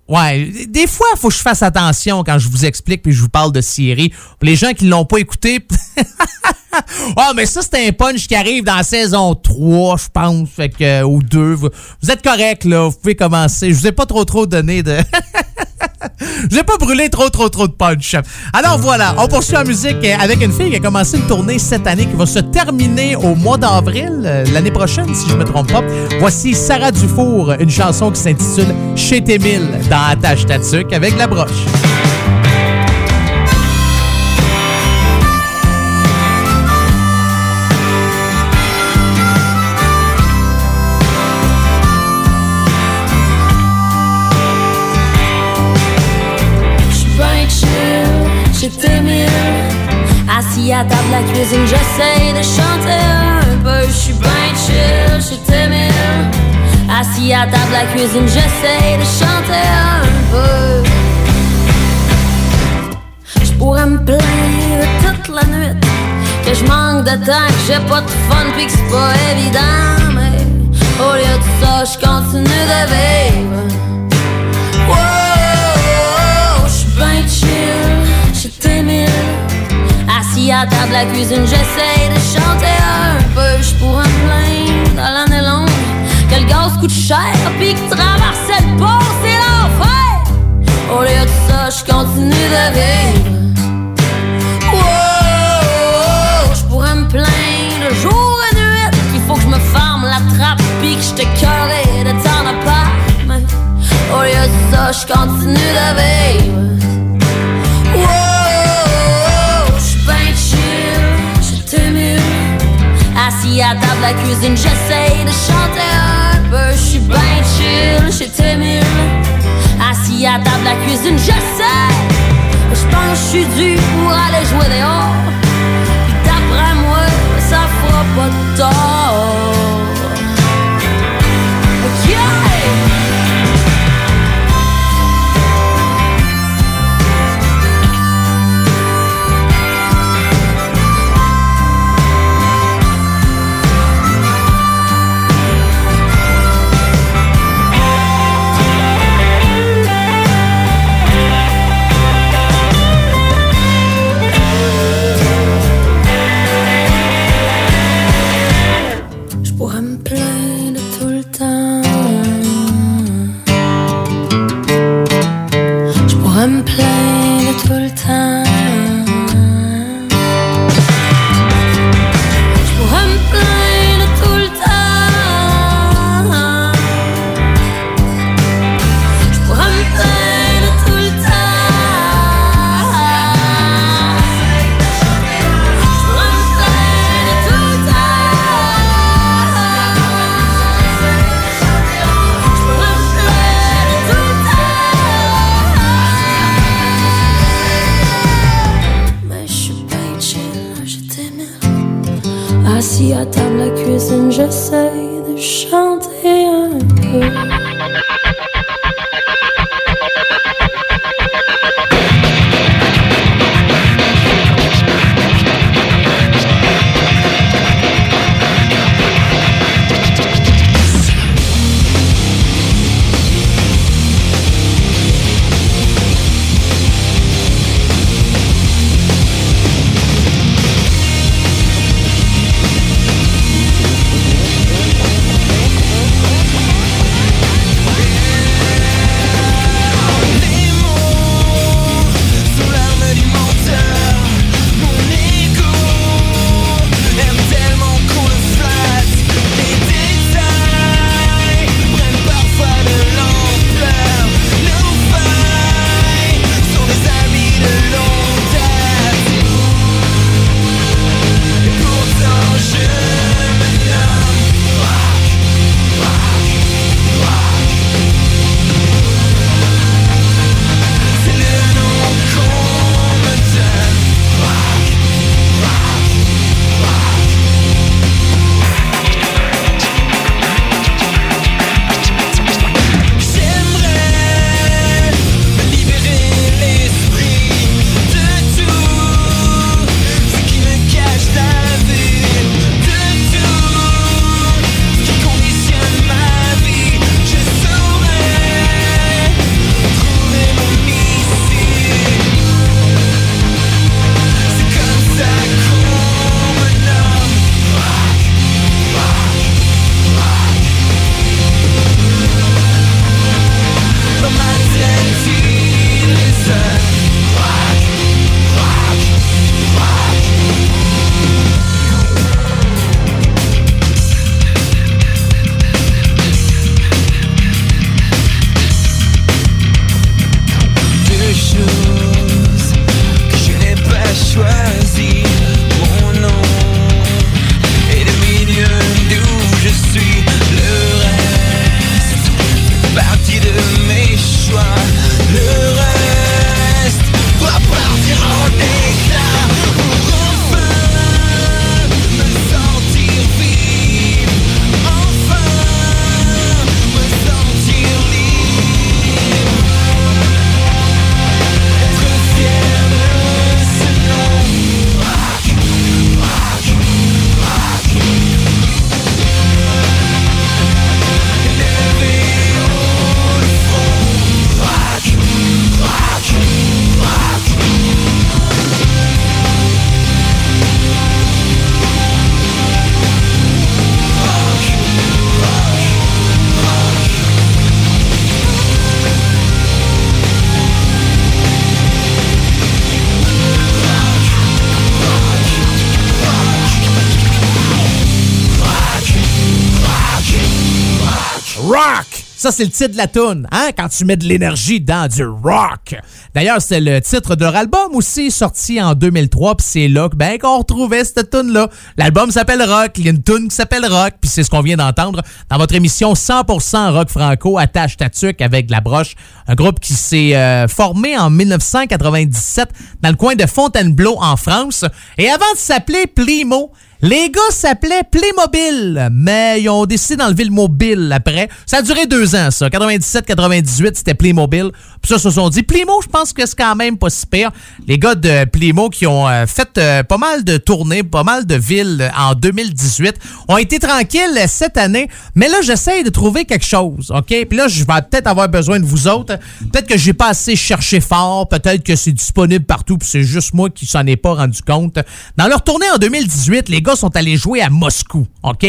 Ouais, des fois, faut que je fasse attention quand je vous explique puis je vous parle de Siri. Les gens qui l'ont pas écouté, Ah, mais ça, c'est un punch qui arrive dans la saison 3, je pense, fait que, euh, ou 2. Vous, vous êtes correct, là. Vous pouvez commencer. Je vous ai pas trop, trop donné de... Je n'ai pas brûlé trop, trop, trop de punch. Alors voilà, on poursuit en musique avec une fille qui a commencé une tournée cette année qui va se terminer au mois d'avril, euh, l'année prochaine, si je me trompe pas. Voici Sarah Dufour, une chanson qui s'intitule Chez Témil dans Attache Tatuc avec la broche. À table la cuisine, j'essaye de chanter un peu. Je suis bien chill, je t'aimé. Assis à table la cuisine, j'essaye de chanter un peu. Je pourrais me plaindre toute la nuit que je manque de temps, que j'ai pas de fun, pis que c'est pas évident. Mais au lieu de ça, je continue de vivre. Wow, je suis bien chill, je suis timide. À table cuisine, j'essaye de chanter un peu. Je pourrais me plaindre dans l'année longue que le gaz coûte cher, pis que traverser le pont, c'est l'enfer. Au lieu de ça, je continue de vivre. Wow, je pourrais me plaindre jour et nuit qu'il faut que je me ferme la trappe pis que j'étais curé de t'en. Mais au lieu de ça, je continue de vivre. Assis à table la cuisine, j'essaye de chanter un peu. Je suis ben chill, je t'aime Assis à table la cuisine, j'essaie. Je pense que je suis dû pour aller jouer dehors. Puis d'après moi, ça fera pas de tort. Ça, c'est le titre de la tune, hein? Quand tu mets de l'énergie dans du rock. D'ailleurs, c'est le titre de leur album aussi, sorti en 2003, puis c'est là ben, qu'on retrouvait cette tune-là. L'album s'appelle Rock, il y a une tune qui s'appelle Rock, puis c'est ce qu'on vient d'entendre dans votre émission 100% rock franco, attache tatuc avec la broche, un groupe qui s'est euh, formé en 1997 dans le coin de Fontainebleau en France. Et avant de s'appeler Plimo, les gars s'appelaient Playmobil, mais ils ont décidé d'enlever le mobile après. Ça a duré deux ans, ça. 97-98, c'était Playmobil. Puis ça, ils se sont dit, Playmo, je pense que c'est quand même pas si pire. Les gars de Playmo qui ont euh, fait euh, pas mal de tournées, pas mal de villes euh, en 2018, ont été tranquilles cette année. Mais là, j'essaye de trouver quelque chose, OK? Puis là, je vais peut-être avoir besoin de vous autres. Peut-être que j'ai pas assez cherché fort. Peut-être que c'est disponible partout, puis c'est juste moi qui s'en ai pas rendu compte. Dans leur tournée en 2018, les gars sont allés jouer à Moscou, OK?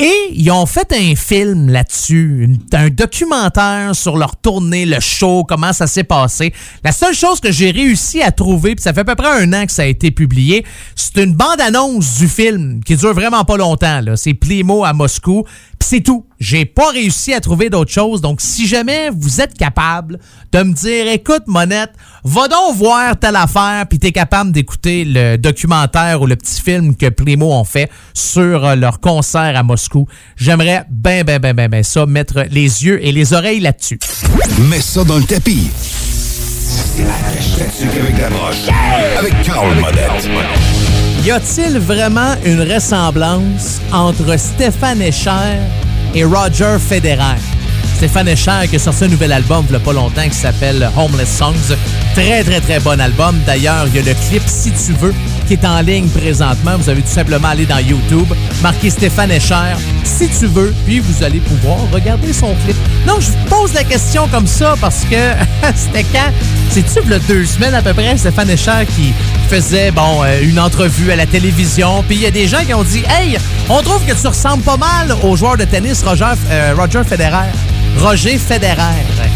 Et ils ont fait un film là-dessus, un documentaire sur leur tournée, le show, comment ça s'est passé. La seule chose que j'ai réussi à trouver, puis ça fait à peu près un an que ça a été publié, c'est une bande-annonce du film qui dure vraiment pas longtemps. C'est Plimo à Moscou, puis c'est tout. J'ai pas réussi à trouver d'autres choses. Donc, si jamais vous êtes capable de me dire, écoute, Monette, va donc voir telle affaire, puis t'es capable d'écouter le documentaire ou le petit film que Plimo ont fait sur euh, leur concert à Moscou, j'aimerais ben, ben, ben, ben, ben ça, mettre les yeux et les oreilles là-dessus. Mets ça dans le tapis. C'est la avec la broche. Avec Carl Monette. Y a-t-il vraiment une ressemblance entre Stéphane Escher et Roger Federer? Stéphane Escher qui a sorti un nouvel album il y a pas longtemps qui s'appelle Homeless Songs. Très, très, très bon album. D'ailleurs, il y a le clip Si tu veux qui est en ligne présentement. Vous avez tout simplement aller dans YouTube, marquer Stéphane Escher si tu veux, puis vous allez pouvoir regarder son clip. Non, je vous pose la question comme ça parce que c'était quand? C'est-tu a deux semaines à peu près, Stéphane Escher qui faisait bon euh, une entrevue à la télévision, puis il y a des gens qui ont dit Hey, on trouve que tu ressembles pas mal au joueur de tennis Roger, euh, Roger Federer. Roger Federer.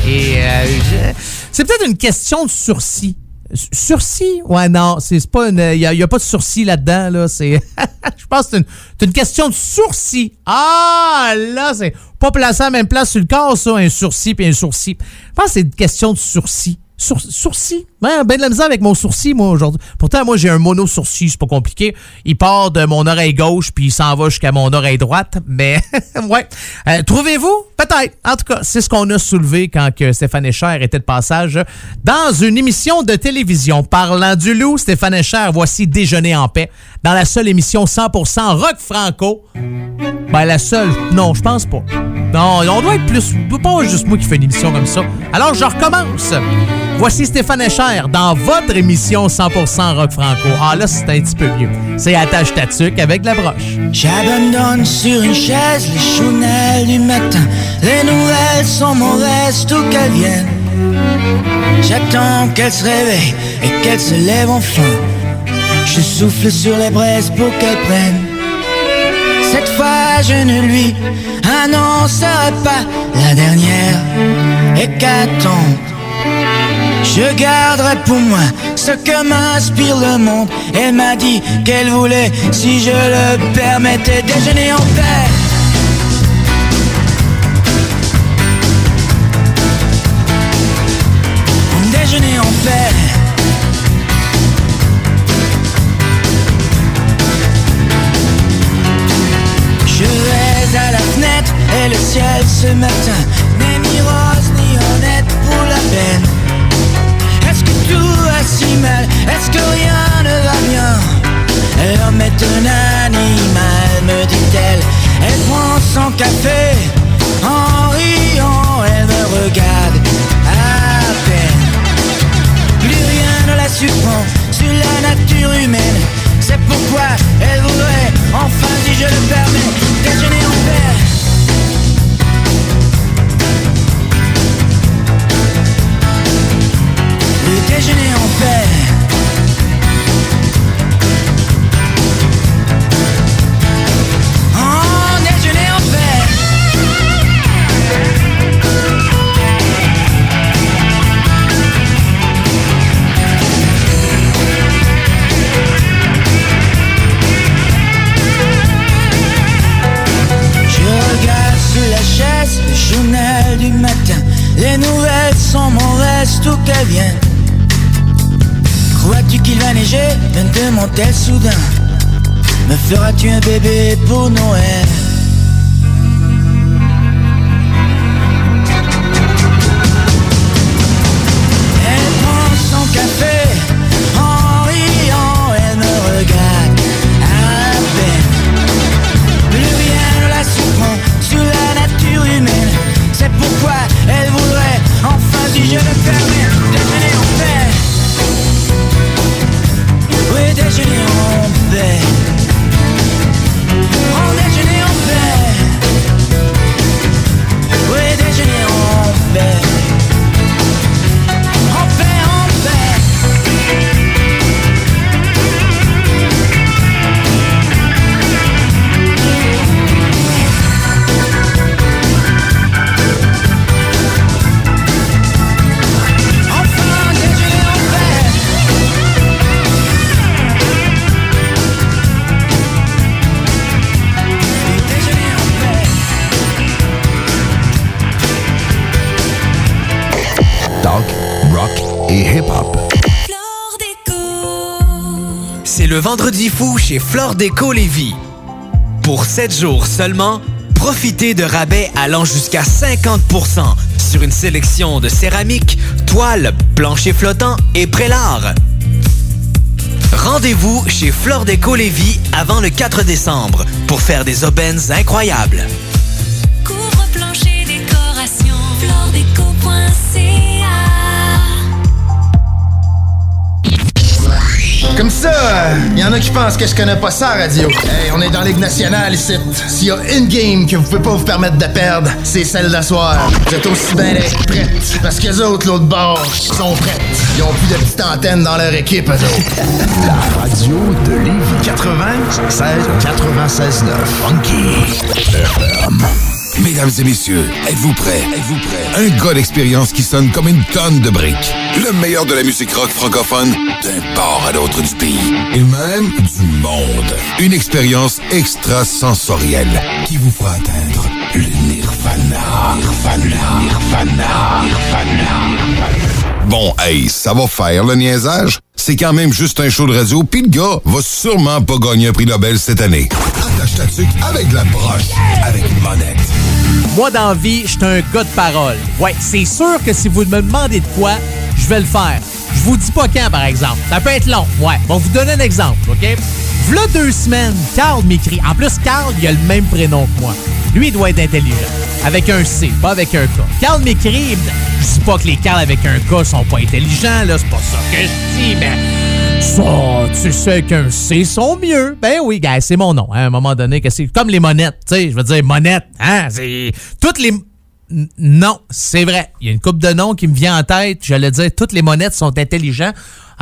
Et euh, c'est peut-être une question de sursis. Sursis? Ouais, non, c'est pas une. Il n'y a, pas de sursis là-dedans, là. C'est. Je pense que c'est une, question de sourcil. Ah, là, c'est pas placé à la même place sur le corps, ça, un sourcil puis un sourcil. Je pense que c'est une question de sourcil. Sour- sourcil? Ouais, ben de la misère avec mon sourcil, moi, aujourd'hui. Pourtant, moi, j'ai un mono-sourcil, c'est pas compliqué. Il part de mon oreille gauche, puis il s'en va jusqu'à mon oreille droite. Mais, ouais. Euh, Trouvez-vous? Peut-être. En tout cas, c'est ce qu'on a soulevé quand Stéphane Escher était de passage dans une émission de télévision. Parlant du loup, Stéphane Escher, voici Déjeuner en paix, dans la seule émission 100% rock franco. Ben, la seule. Non, je pense pas. Non, on doit être plus. Pas juste moi qui fais une émission comme ça. Alors, je recommence. Voici Stéphane Escher dans votre émission 100% rock franco. Ah, là, c'est un petit peu mieux. C'est Attache Tatuc avec la broche. J'abandonne sur une chaise les du matin. Les nouvelles sont mauvaises, tout qu'elles viennent. J'attends qu'elle se réveille et qu'elle se lève enfin. Je souffle sur les braises pour qu'elle prenne. Cette fois, je ne lui annoncerai pas la dernière hécatombe. Je garderai pour moi ce que m'inspire le monde. Elle m'a dit qu'elle voulait, si je le permettais, déjeuner en paix. Ce matin Demande-t-elle soudain. Me feras-tu un bébé pour Noël? Elle prend son café en riant, elle me regarde à peine. Plus rien ne la surprend sous la nature humaine. C'est pourquoi elle voudrait enfin si je le permets le vendredi fou chez Flore Déco Lévis. Pour 7 jours seulement, profitez de rabais allant jusqu'à 50% sur une sélection de céramique, toiles, planchers flottants et prélats. Rendez-vous chez Flore Déco Lévis avant le 4 décembre pour faire des aubaines incroyables. Comme ça, il y en a qui pensent que je connais pas ça, radio. Hey, on est dans Ligue nationale ici. S'il y a une game que vous pouvez pas vous permettre de perdre, c'est celle d'asseoir. Vous êtes aussi bien prêtes. Parce que les autres, l'autre bord, sont prêtes. Ils ont plus de petites antennes dans leur équipe, eux autres. La radio de Lévis 96 96 9 Funky. Mesdames et messieurs, êtes-vous prêts? Êtes-vous prêts? Un gars d'expérience qui sonne comme une tonne de briques. Le meilleur de la musique rock francophone d'un port à l'autre du pays. Et même du monde. Une expérience extrasensorielle qui vous fera atteindre le nirvana. Nirvana. Nirvana. Nirvana. Bon, hey, ça va faire le niaisage? C'est quand même juste un show de radio, puis le gars va sûrement pas gagner un prix Nobel cette année. Attache ta avec la broche, avec une monette. Moi, dans vie, je suis un gars de parole. Ouais, c'est sûr que si vous me demandez de quoi, je vais le faire. Je vous dis pas quand, par exemple. Ça peut être long. Ouais. Bon, vous donner un exemple, OK? V'là deux semaines, Carl m'écrit. En plus, Carl, il a le même prénom que moi. Lui, il doit être intelligent. Avec un C, pas avec un K. Carl m'écrit. Je dis pas que les Carl avec un K sont pas intelligents, là. C'est pas ça que je dis, mais. Ça, tu sais qu'un C sont mieux. Ben oui, gars, c'est mon nom. hein, à un moment donné, que c'est comme les monettes. Tu sais, je veux dire, monette. Hein, c'est. Toutes les. Non, c'est vrai. Il y a une coupe de noms qui me vient en tête. J'allais dire, toutes les monettes sont intelligents.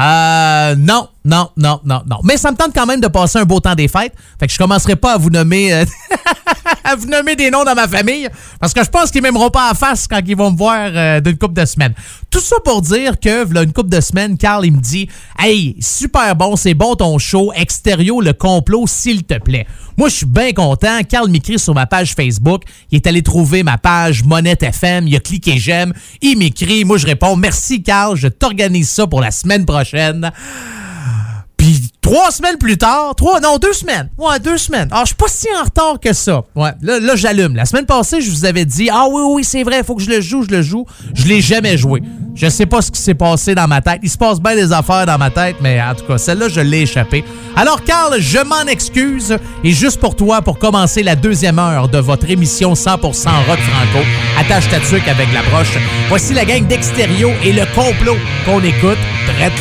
Euh, non, non, non, non, non. Mais ça me tente quand même de passer un beau temps des fêtes. Fait que je commencerai pas à vous nommer, euh, à vous nommer des noms dans ma famille. Parce que je pense qu'ils m'aimeront pas à face quand ils vont me voir euh, d'une coupe de semaines. Tout ça pour dire que, là, une coupe de semaines, Carl, il me dit, hey, super bon, c'est bon ton show. Extérieur, le complot, s'il te plaît. Moi, je suis bien content. Carl m'écrit sur ma page Facebook. Il est allé trouver ma page Monette FM. Il a cliqué j'aime. Il m'écrit. Moi, je réponds merci, Carl. Je t'organise ça pour la semaine prochaine. Puis trois semaines plus tard, trois, non, deux semaines. Ouais, deux semaines. Alors, je suis pas si en retard que ça. Ouais, là, là j'allume. La semaine passée, je vous avais dit, ah oui, oui, c'est vrai, il faut que je le joue, je le joue. Je l'ai jamais joué. Je sais pas ce qui s'est passé dans ma tête. Il se passe bien des affaires dans ma tête, mais en tout cas, celle-là, je l'ai échappé. Alors, Carl, je m'en excuse. Et juste pour toi, pour commencer la deuxième heure de votre émission 100% rock franco, attache ta tuque avec la broche. Voici la gang d'Extérieur et le complot qu'on écoute. Drette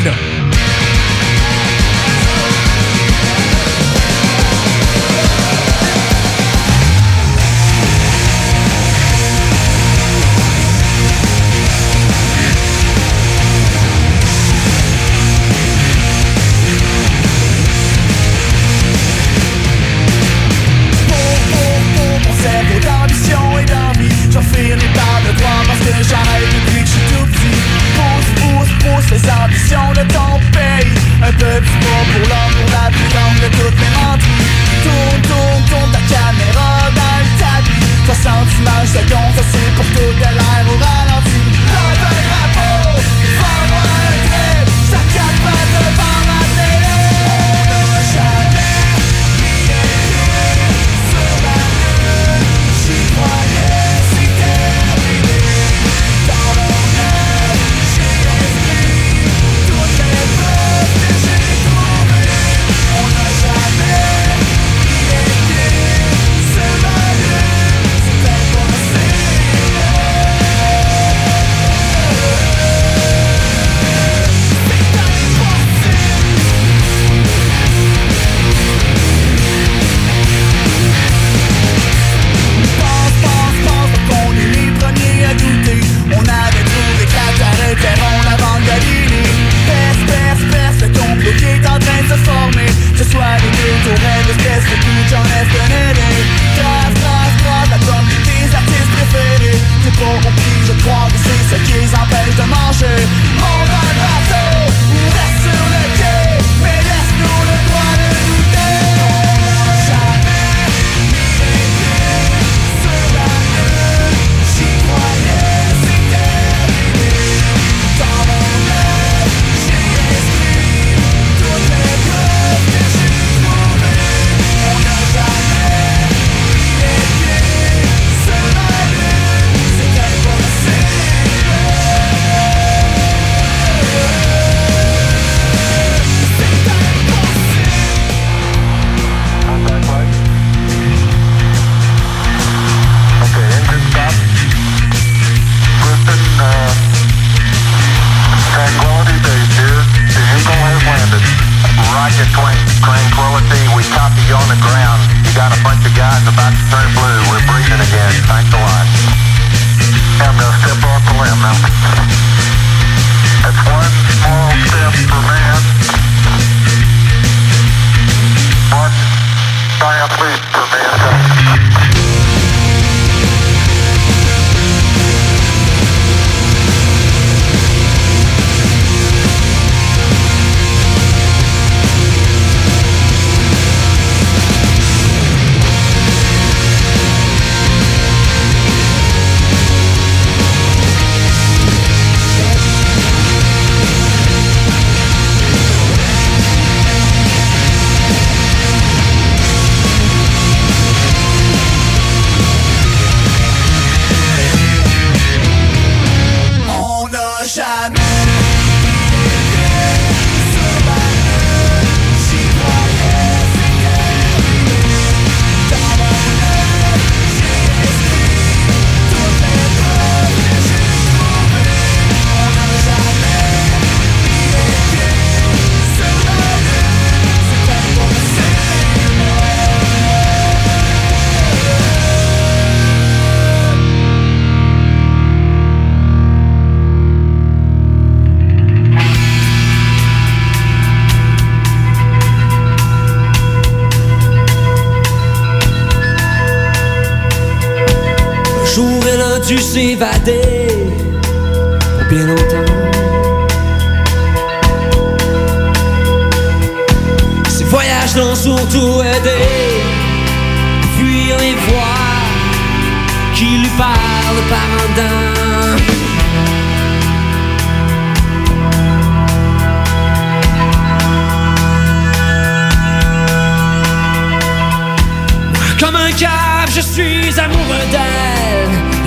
s'évader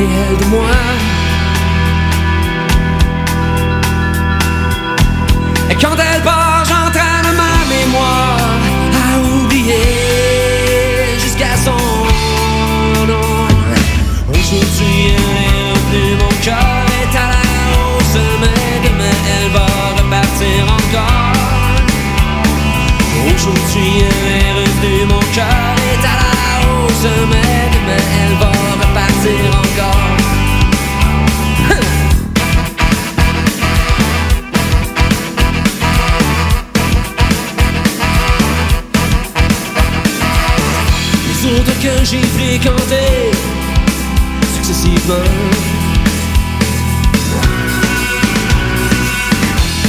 et de moi. Et quand elle part, j'entraîne ma mémoire à oublier jusqu'à son nom. Aujourd'hui, elle est revenue, mon cœur est à la hausse, mais demain elle va repartir encore. Aujourd'hui, elle est revenue, mon cœur est à la hausse, mais demain elle va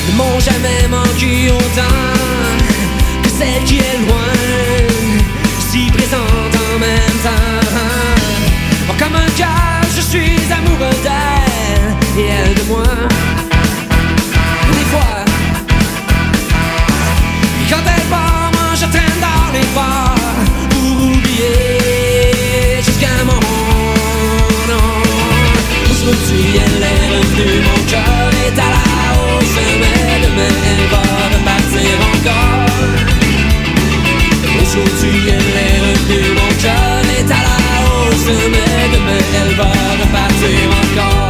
ne m'ont jamais manqué autant que celle qui est loin, si présente en même temps. Comme un cœur, je suis amoureux d'elle et elle de moi. Aujourd'hui, elle est revenue, mon cœur est à la hausse, mais demain elle va repartir encore. Aujourd'hui, elle est revenue, mon cœur est à la hausse, mais demain elle va repartir encore.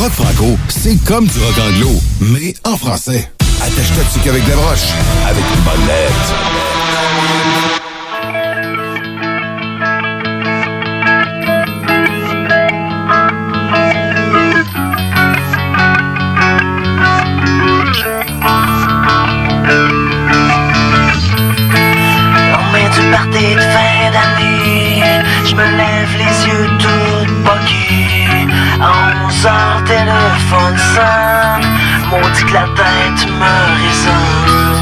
Rock franco, c'est comme du rock anglo, mais en français. Attache-toi dessus qu'avec la broche, avec une bonne lettre. De fin téléphone sonne, maudit que la tête me résonne.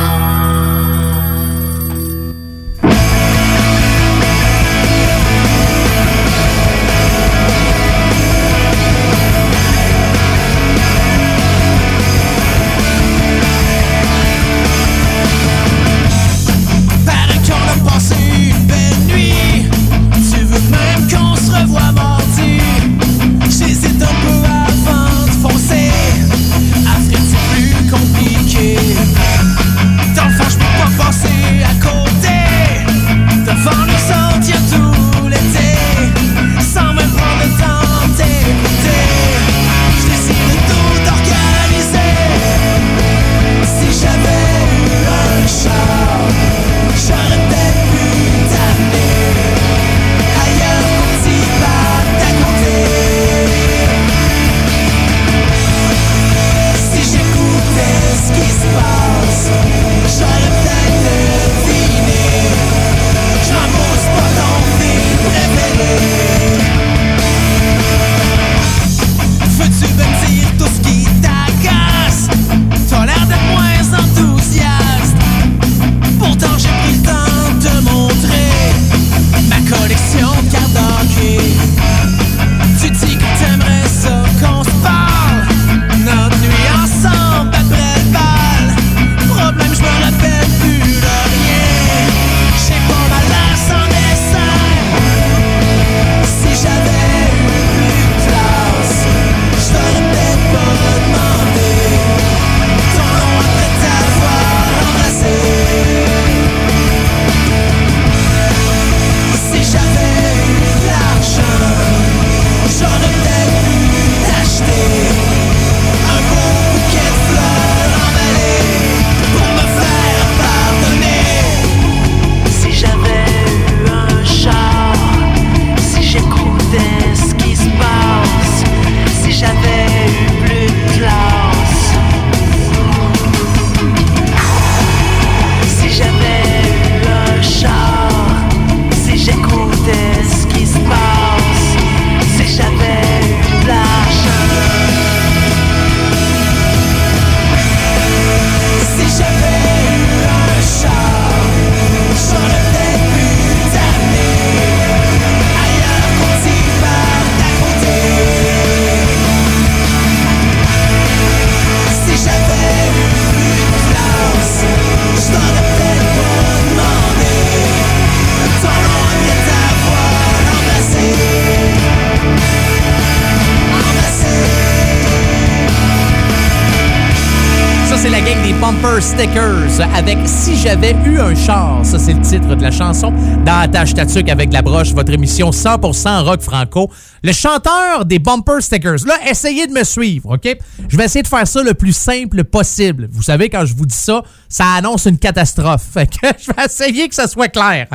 La gang des Bumper Stickers avec Si j'avais eu un char. Ça, c'est le titre de la chanson dans Attache Tatuc avec la broche, votre émission 100% rock franco. Le chanteur des Bumper Stickers. Là, essayez de me suivre, OK? Je vais essayer de faire ça le plus simple possible. Vous savez, quand je vous dis ça, ça annonce une catastrophe. Fait que je vais essayer que ça soit clair.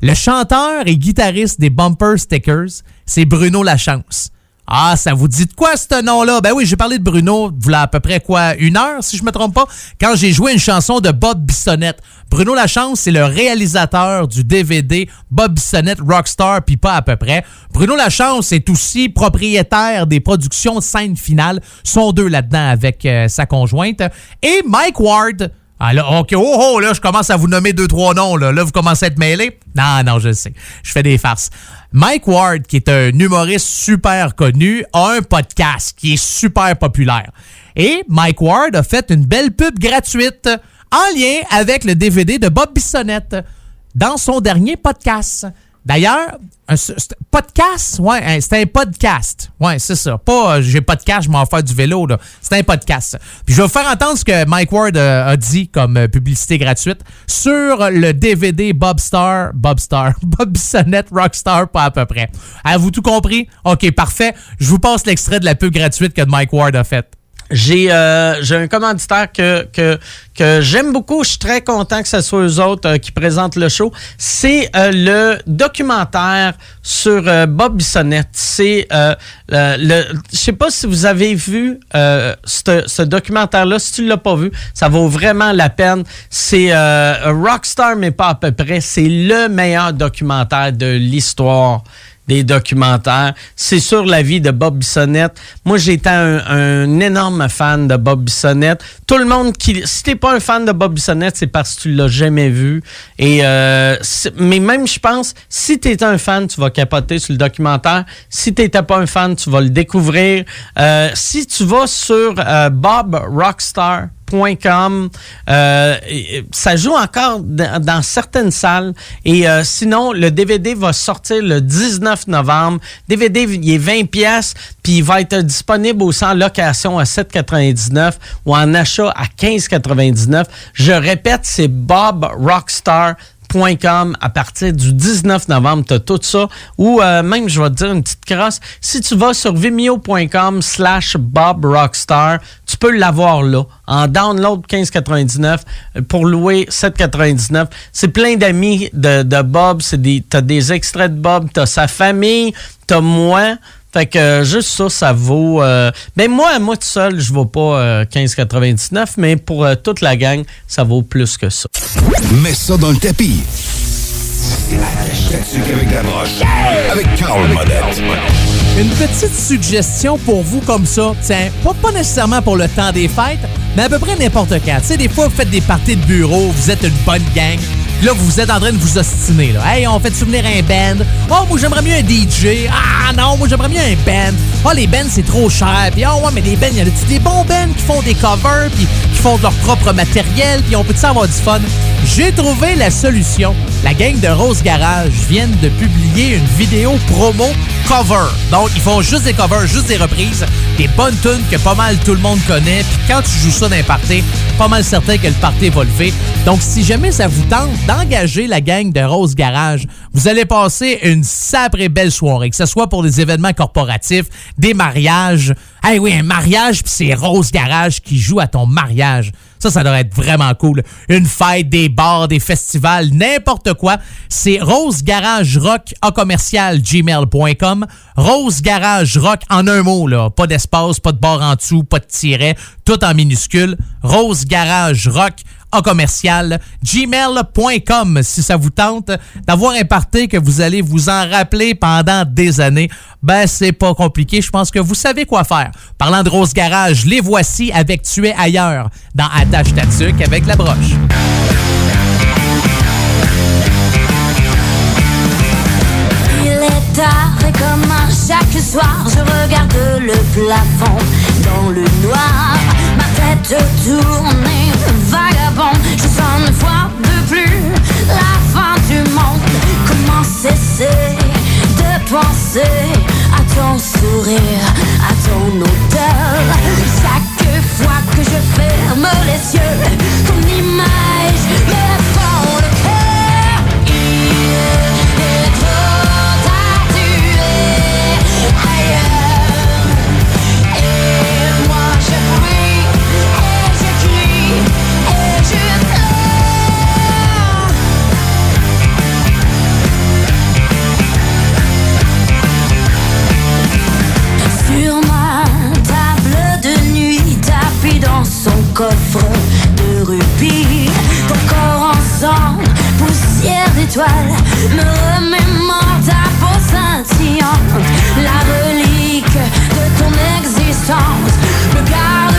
Le chanteur et guitariste des Bumper Stickers, c'est Bruno Lachance. Ah, ça vous dit de quoi ce nom-là? Ben oui, j'ai parlé de Bruno, voilà à peu près quoi, une heure, si je me trompe pas, quand j'ai joué une chanson de Bob Bissonnette. Bruno Lachance, c'est le réalisateur du DVD Bob Bissonnette Rockstar, puis pas à peu près. Bruno Lachance est aussi propriétaire des productions Scène Finale, sont deux là-dedans avec euh, sa conjointe. Et Mike Ward, ah là, OK, oh, oh, là, je commence à vous nommer deux, trois noms, là. Là, vous commencez à être mêlés. Non, non, je sais. Je fais des farces. Mike Ward, qui est un humoriste super connu, a un podcast qui est super populaire. Et Mike Ward a fait une belle pub gratuite en lien avec le DVD de Bob Bissonnette dans son dernier podcast. D'ailleurs, un podcast, ouais, hein, c'est un podcast. Ouais, c'est ça. Pas euh, j'ai pas de cash, je m'en faire du vélo, là. C'est un podcast. Puis je vais vous faire entendre ce que Mike Ward euh, a dit comme euh, publicité gratuite sur le DVD Bob Star, Bob Star, Bob Rockstar, pas à peu près. Avez-vous tout compris? OK, parfait. Je vous passe l'extrait de la pub gratuite que Mike Ward a faite. J'ai euh, un commanditaire que, que, que j'aime beaucoup. Je suis très content que ce soit eux autres euh, qui présentent le show. C'est euh, le documentaire sur euh, Bob Bissonnette. C'est euh, le, je sais pas si vous avez vu ce documentaire-là. Si tu l'as pas vu, ça vaut vraiment la peine. C'est Rockstar, mais pas à peu près. C'est le meilleur documentaire de l'histoire des documentaires. C'est sur la vie de Bob Bissonnette. Moi, j'étais un, énorme fan de Bob Bissonnette. Tout le monde qui... Si t'es pas un fan de Bob Bissonnette, c'est parce que tu l'as jamais vu. Et euh, mais même, je pense, si t'es un fan, tu vas capoter sur le documentaire. Si t'étais pas un fan, tu vas le découvrir. Euh, si tu vas sur euh, Bob Rockstar Euh, ça joue encore dans, certaines salles. Et euh, sinon, le DVD va sortir le 19 novembre. DVD, il est 20 pièces, puis il va être disponible aussi en location à 7,99 ou en achat à 15,99. Je répète, c'est Bob Rockstar à partir du 19 novembre, tu as tout ça. Ou euh, même, je vais te dire une petite crosse, si tu vas sur vimeo.com slash Bob Rockstar, tu peux l'avoir là, en download 15,99 euh, pour louer 7,99. C'est plein d'amis de, de Bob, c'est des, t'as des extraits de Bob, t'as sa famille, t'as moi. Fait que euh, juste ça, ça vaut. euh, ben moi, moi tout seul, je vaux pas euh, 15,99, mais pour euh, toute la gang, ça vaut plus que ça. Mets ça dans le tapis. avec la broche. Carl. Une petite suggestion pour vous comme ça. Tiens, pas, nécessairement pour le temps des fêtes, mais à peu près n'importe quand. Tu sais, des fois, vous faites des parties de bureau, vous êtes une bonne gang. Là, vous êtes en train de vous ostiner. Là. Hey, on fait souvenir un band. Oh, moi, j'aimerais mieux un DJ. Ah, non, moi, j'aimerais mieux un band. Oh, les bands, c'est trop cher. Puis, oh, ouais, mais les bands, y en a-tu des bons bands qui font des covers, puis qui font de leur propre matériel, puis on peut-tu avoir du fun? J'ai trouvé la solution. La gang de Rose Garage viennent de publier une vidéo promo cover. Donc, ils font juste des covers, juste des reprises, des bonnes tunes que pas mal tout le monde connaît. Puis quand tu joues ça dans un party, pas mal certain que le party va lever. Donc, si jamais ça vous tente d'engager la gang de Rose Garage, vous allez passer une sacrée belle soirée, que ce soit pour des événements corporatifs, des mariages. Hey oui, un mariage, puis c'est Rose Garage qui joue à ton mariage. Ça, ça devrait être vraiment cool. Une fête, des bars, des festivals, n'importe quoi. C'est Rose Garage Rock à commercial gmail.com. Rose Garage Rock en un mot, là. Pas d'espace, pas de barre en dessous, pas de tiret, tout en minuscule. Rose Garage Rock en commercial gmail.com si ça vous tente d'avoir un party que vous allez vous en rappeler pendant des années. Ben, c'est pas compliqué. Je pense que vous savez quoi faire. Parlant de Rose Garage, les voici avec Tu es ailleurs dans Attache ta tuque avec la broche. Il est tard et comme chaque soir, je regarde le plafond dans le noir. Ma tête tourne, vagabond, je sens une fois de plus la fin du monde. Comment cesser de penser à ton sourire, à ton odeur? Chaque fois que je ferme les yeux, ton image me fend le cœur. Est trop. Dans son coffre de rubis, ton corps en sang, poussière d'étoiles, me remémore ta peau scintillante, la relique de ton existence, me garde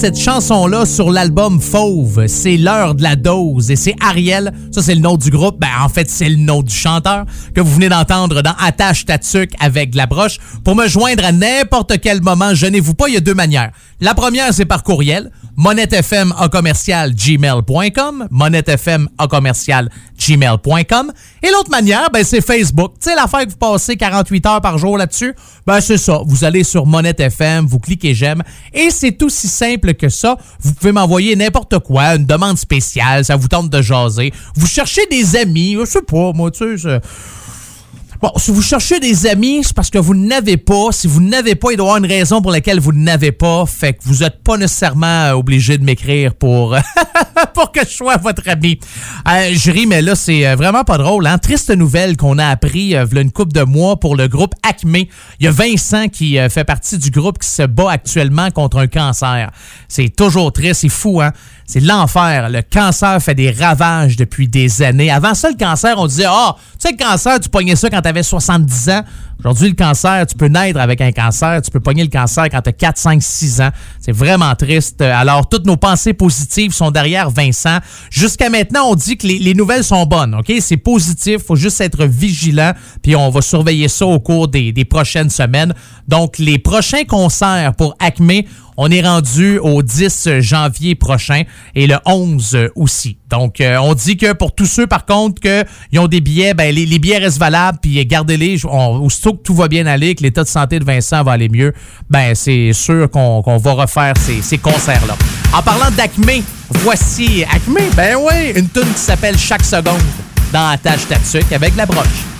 cette chanson-là sur l'album Fauve. C'est l'heure de la dose et c'est Ariel. Ça, c'est le nom du groupe. Ben, en fait, c'est le nom du chanteur que vous venez d'entendre dans Attache ta avec la broche. Pour me joindre à n'importe quel moment, gênez-vous pas, il y a deux manières. La première, c'est par courriel. monettefm à gmail.com. gmail.com. Et l'autre manière, ben, c'est Facebook. Tu sais, l'affaire que vous passez 48 heures par jour là-dessus, ben, c'est ça. Vous allez sur Monette FM, vous cliquez j'aime et c'est aussi simple que ça. Vous pouvez m'envoyer n'importe quoi, une demande spéciale, ça vous tente de jaser. Vous cherchez des amis, je sais pas, moi, tu sais, Bon, si vous cherchez des amis, c'est parce que vous n'avez pas. Si vous n'avez pas, il doit y avoir une raison pour laquelle vous n'avez pas. Fait que vous n'êtes pas nécessairement euh, obligé de m'écrire pour, pour que je sois votre ami. Euh, je ris, mais là, c'est euh, vraiment pas drôle. Hein? Triste nouvelle qu'on a appris euh, une couple de mois pour le groupe Acme. Il y a Vincent qui fait partie du groupe qui se bat actuellement contre un cancer. C'est toujours triste, c'est fou, hein? C'est l'enfer. Le cancer fait des ravages depuis des années. Avant ça, le cancer, on disait, ah, tu sais, le cancer, tu pognais ça quand tu avais 70 ans. Aujourd'hui, le cancer, tu peux naître avec un cancer. Tu peux pogner le cancer quand tu as 4, 5, 6 ans. C'est vraiment triste. Alors, toutes nos pensées positives sont derrière Vincent. Jusqu'à maintenant, on dit que les, les nouvelles sont bonnes. OK? C'est positif. faut juste être vigilant. Puis on va surveiller ça au cours des prochaines semaines. Donc, les prochains concerts pour Acme, on est rendu au 10 janvier prochain et le 11 aussi. Donc, euh, on dit que pour tous ceux, par contre, qui ont des billets, ben, les, billets restent valables, puis gardez-les. Aussitôt que tout va bien aller, que l'état de santé de Vincent va aller mieux, ben, c'est sûr qu'on va refaire ces, ces concerts-là. En parlant d'Acme, voici Acme, ben oui, une tune qui s'appelle Chaque seconde dans Attache Tatuc avec la broche.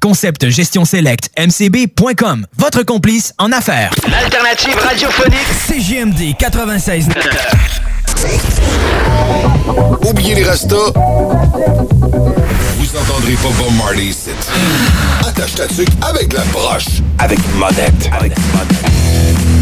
Concept gestion select mcb.com. Votre complice en affaires. L'alternative radiophonique CJMD 96. Oubliez les rastas. Vous entendrez pas Bob Marley ici. Attache ta tuque avec la broche. Avec monette. Avec une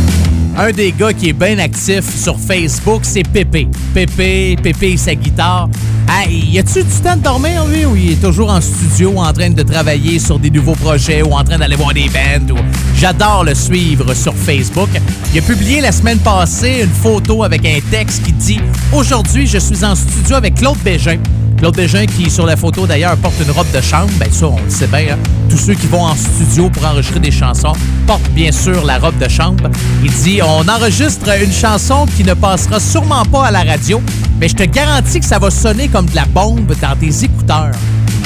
Un des gars qui est bien actif sur Facebook, c'est Pépé. Pépé, Pépé et sa guitare. Hey, y a-tu du temps de dormir, lui, ou il est toujours en studio en train de travailler sur des nouveaux projets ou en train d'aller voir des bands? Ou... J'adore le suivre sur Facebook. Il a publié la semaine passée une photo avec un texte qui dit Aujourd'hui, je suis en studio avec Claude Bégin. Claude Bégin, qui sur la photo d'ailleurs porte une robe de chambre, bien ça, on le sait bien. hein. Tous ceux qui vont en studio pour enregistrer des chansons portent bien sûr la robe de chambre. Il dit On enregistre une chanson qui ne passera sûrement pas à la radio, mais je te garantis que ça va sonner comme de la bombe dans tes écouteurs.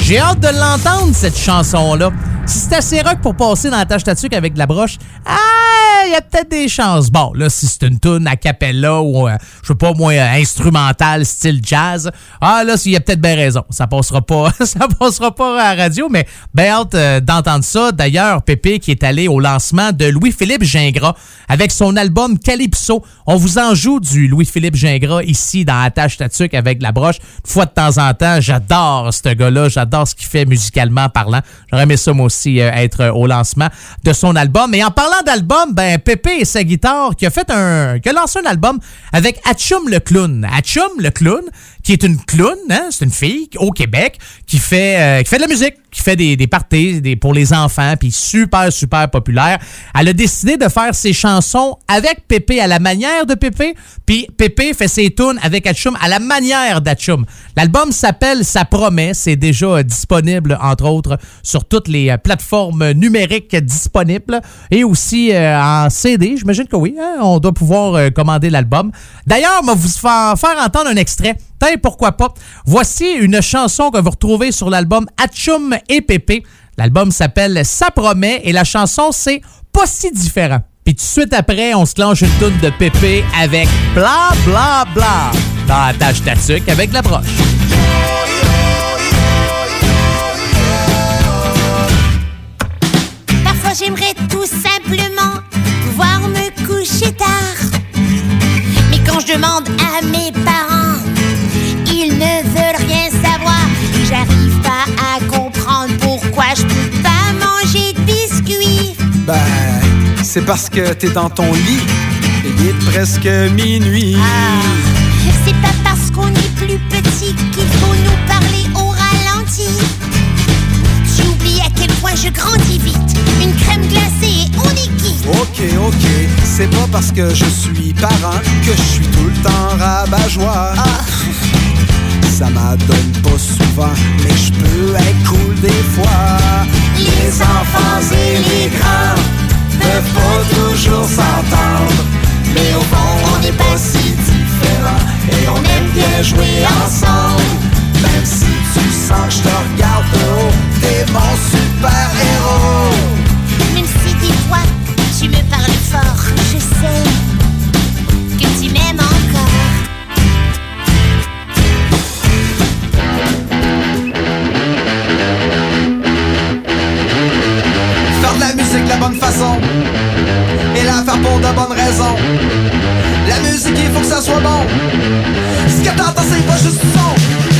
J'ai hâte de l'entendre, cette chanson-là. Si c'est assez rock pour passer dans la tâche tatuque avec de la broche, ah, il y a peut-être des chances. Bon, là, si c'est une tune a cappella ou, euh, je sais pas, moi, euh, instrumentale, style jazz, ah, là, il y a peut-être bien raison. Ça passera pas, ça passera pas à la radio, mais ben hâte euh, d'entendre ça. D'ailleurs, Pépé qui est allé au lancement de Louis-Philippe Gingras avec son album Calypso. On vous en joue du Louis-Philippe Gingras ici dans Attache Tatuc avec la broche. Une fois de temps en temps, j'adore ce gars-là. J'adore ce qu'il fait musicalement parlant. J'aurais aimé ça, aussi, euh, être euh, au lancement de son album. Et en parlant d'album, ben, Pépé et sa guitare qui a fait un, qui a lancé un album avec Atchum le clown. Atchum le clown, qui est une clown, hein, c'est une fille au Québec qui fait, euh, qui fait de la musique, qui fait des, des parties des, pour les enfants, puis super, super populaire. Elle a décidé de faire ses chansons avec Pépé à la manière de Pépé, puis Pépé fait ses tunes avec Atchum à la manière d'Atchum. L'album s'appelle Ça promet, c'est déjà euh, disponible, entre autres, sur toutes les euh, plateformes numériques disponibles et aussi euh, en CD, j'imagine que oui, hein, on doit pouvoir commander l'album. D'ailleurs, on va vous faire entendre un extrait. Pourquoi pas? Voici une chanson que vous retrouvez sur l'album Atchum et Pépé. L'album s'appelle Ça promet et la chanson c'est Pas si différent. Puis tout de suite après, on se clenche une toune de Pépé avec bla bla bla dans la tâche avec la broche. C'est parce que t'es dans ton lit. et Il est presque minuit. C'est pas parce qu'on est plus petit qu'il faut nous parler au ralenti. Tu oublies à quel point je grandis vite. Une crème glacée et on est quitte. Ok, ok, c'est pas parce que je suis parent que je suis tout le temps rabat-joie. Ça m'adonne pas souvent, mais je peux être cool des fois. Les enfants et les grands peuvent pas toujours s'entendre, mais au fond on n'est pas si différents et on aime bien jouer ensemble. Même si tu sens que je te regarde de haut, bonnes raisons La musique il faut que ça soit bon. Ce que t'entends c'est pas juste du son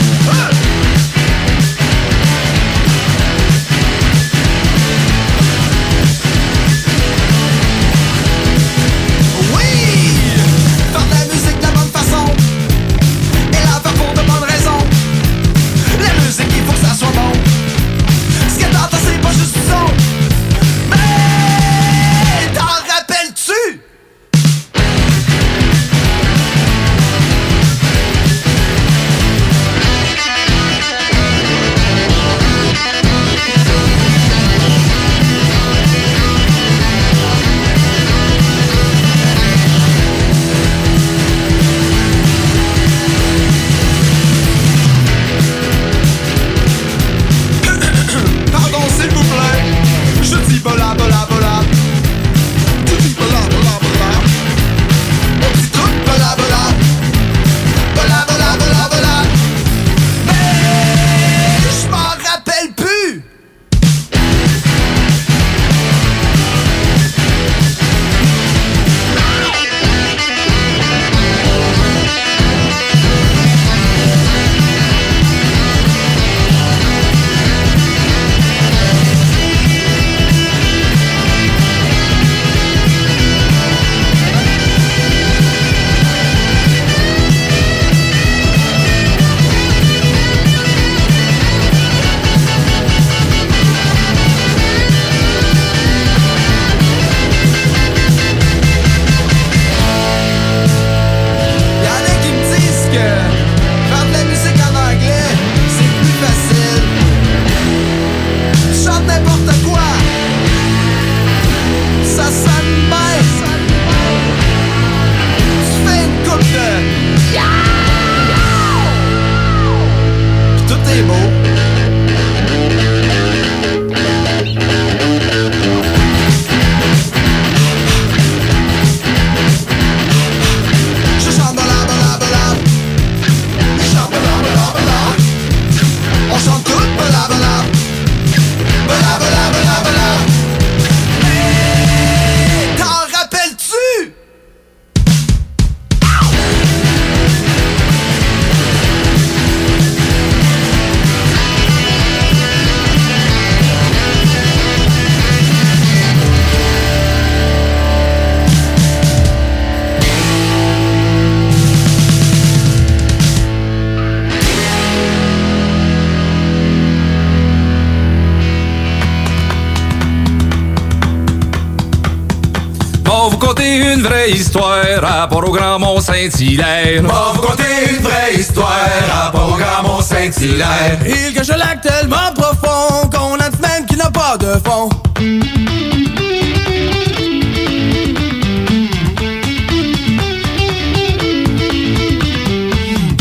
rapport au Grand Mont-Saint-Hilaire. Va vous conter une vraie histoire rapport au Grand Mont-Saint-Hilaire. Il cache un lac tellement profond qu'on a une semaine qui n'a pas de fond.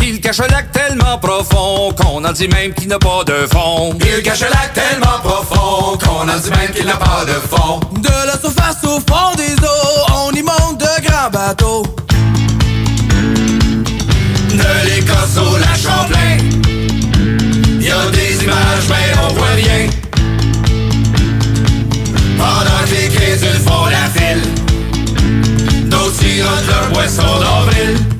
Il cache un lac tellement profond qu'on en dit même qu'il n'a pas de fond. Il cache un lac tellement profond qu'on en dit même qu'il n'a pas de fond. De la surface au fond des eaux, on y monte de grands bateaux. De l'Écosse au lac Champlain. Y a des images, mais on voit rien. Pendant que les crédules font la file, d'autres sirotent leur boisson d'avril.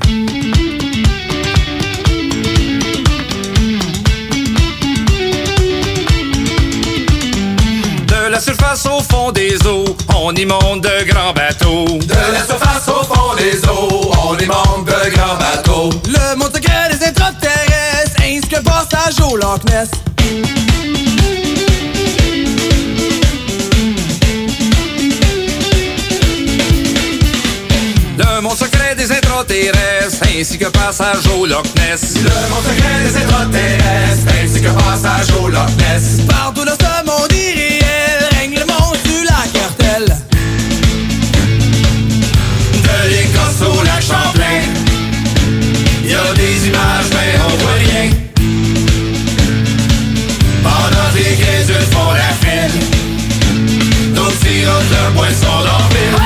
Surface au fond des eaux, on y monte de grands bateaux. De la surface au fond des eaux, on y monte de grands bateaux. Le monde secret des extraterrestres, ainsi que le passage au Loch Ness. Le monde secret des intraterrestres, ainsi que passage au Loch Ness. Le monde secret des extraterrestres, ainsi que passage au Loch Ness. Partout dans ce monde monde De l'Écosse au lac Champlain. Y a des images, mais on voit rien. Pendant que les crédules font la file, d'autres sirotent leur boisson d'orville.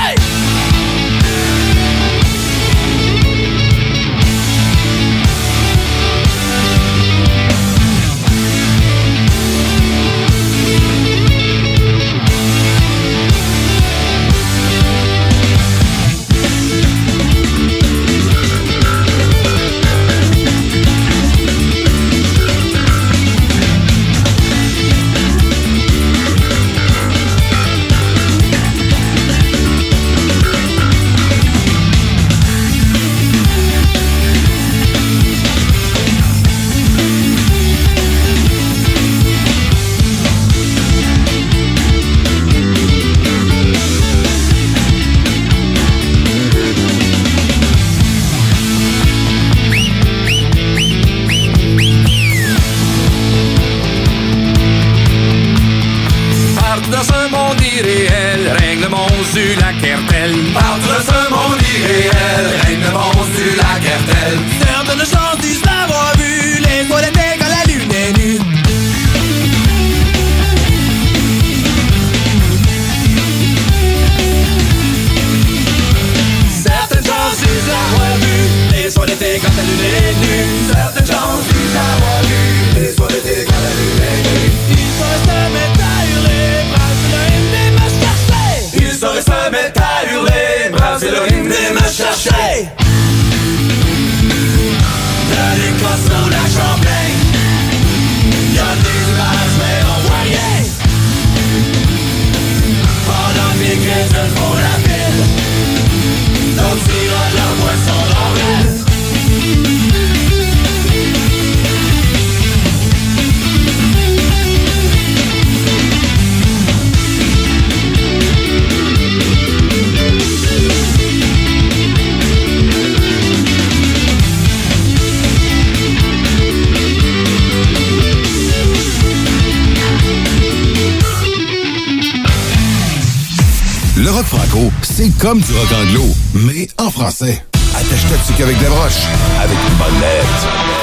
C'est comme du rock anglo, mais en français. Attache-toi dessus qu'avec des broches, avec une bonne lettre.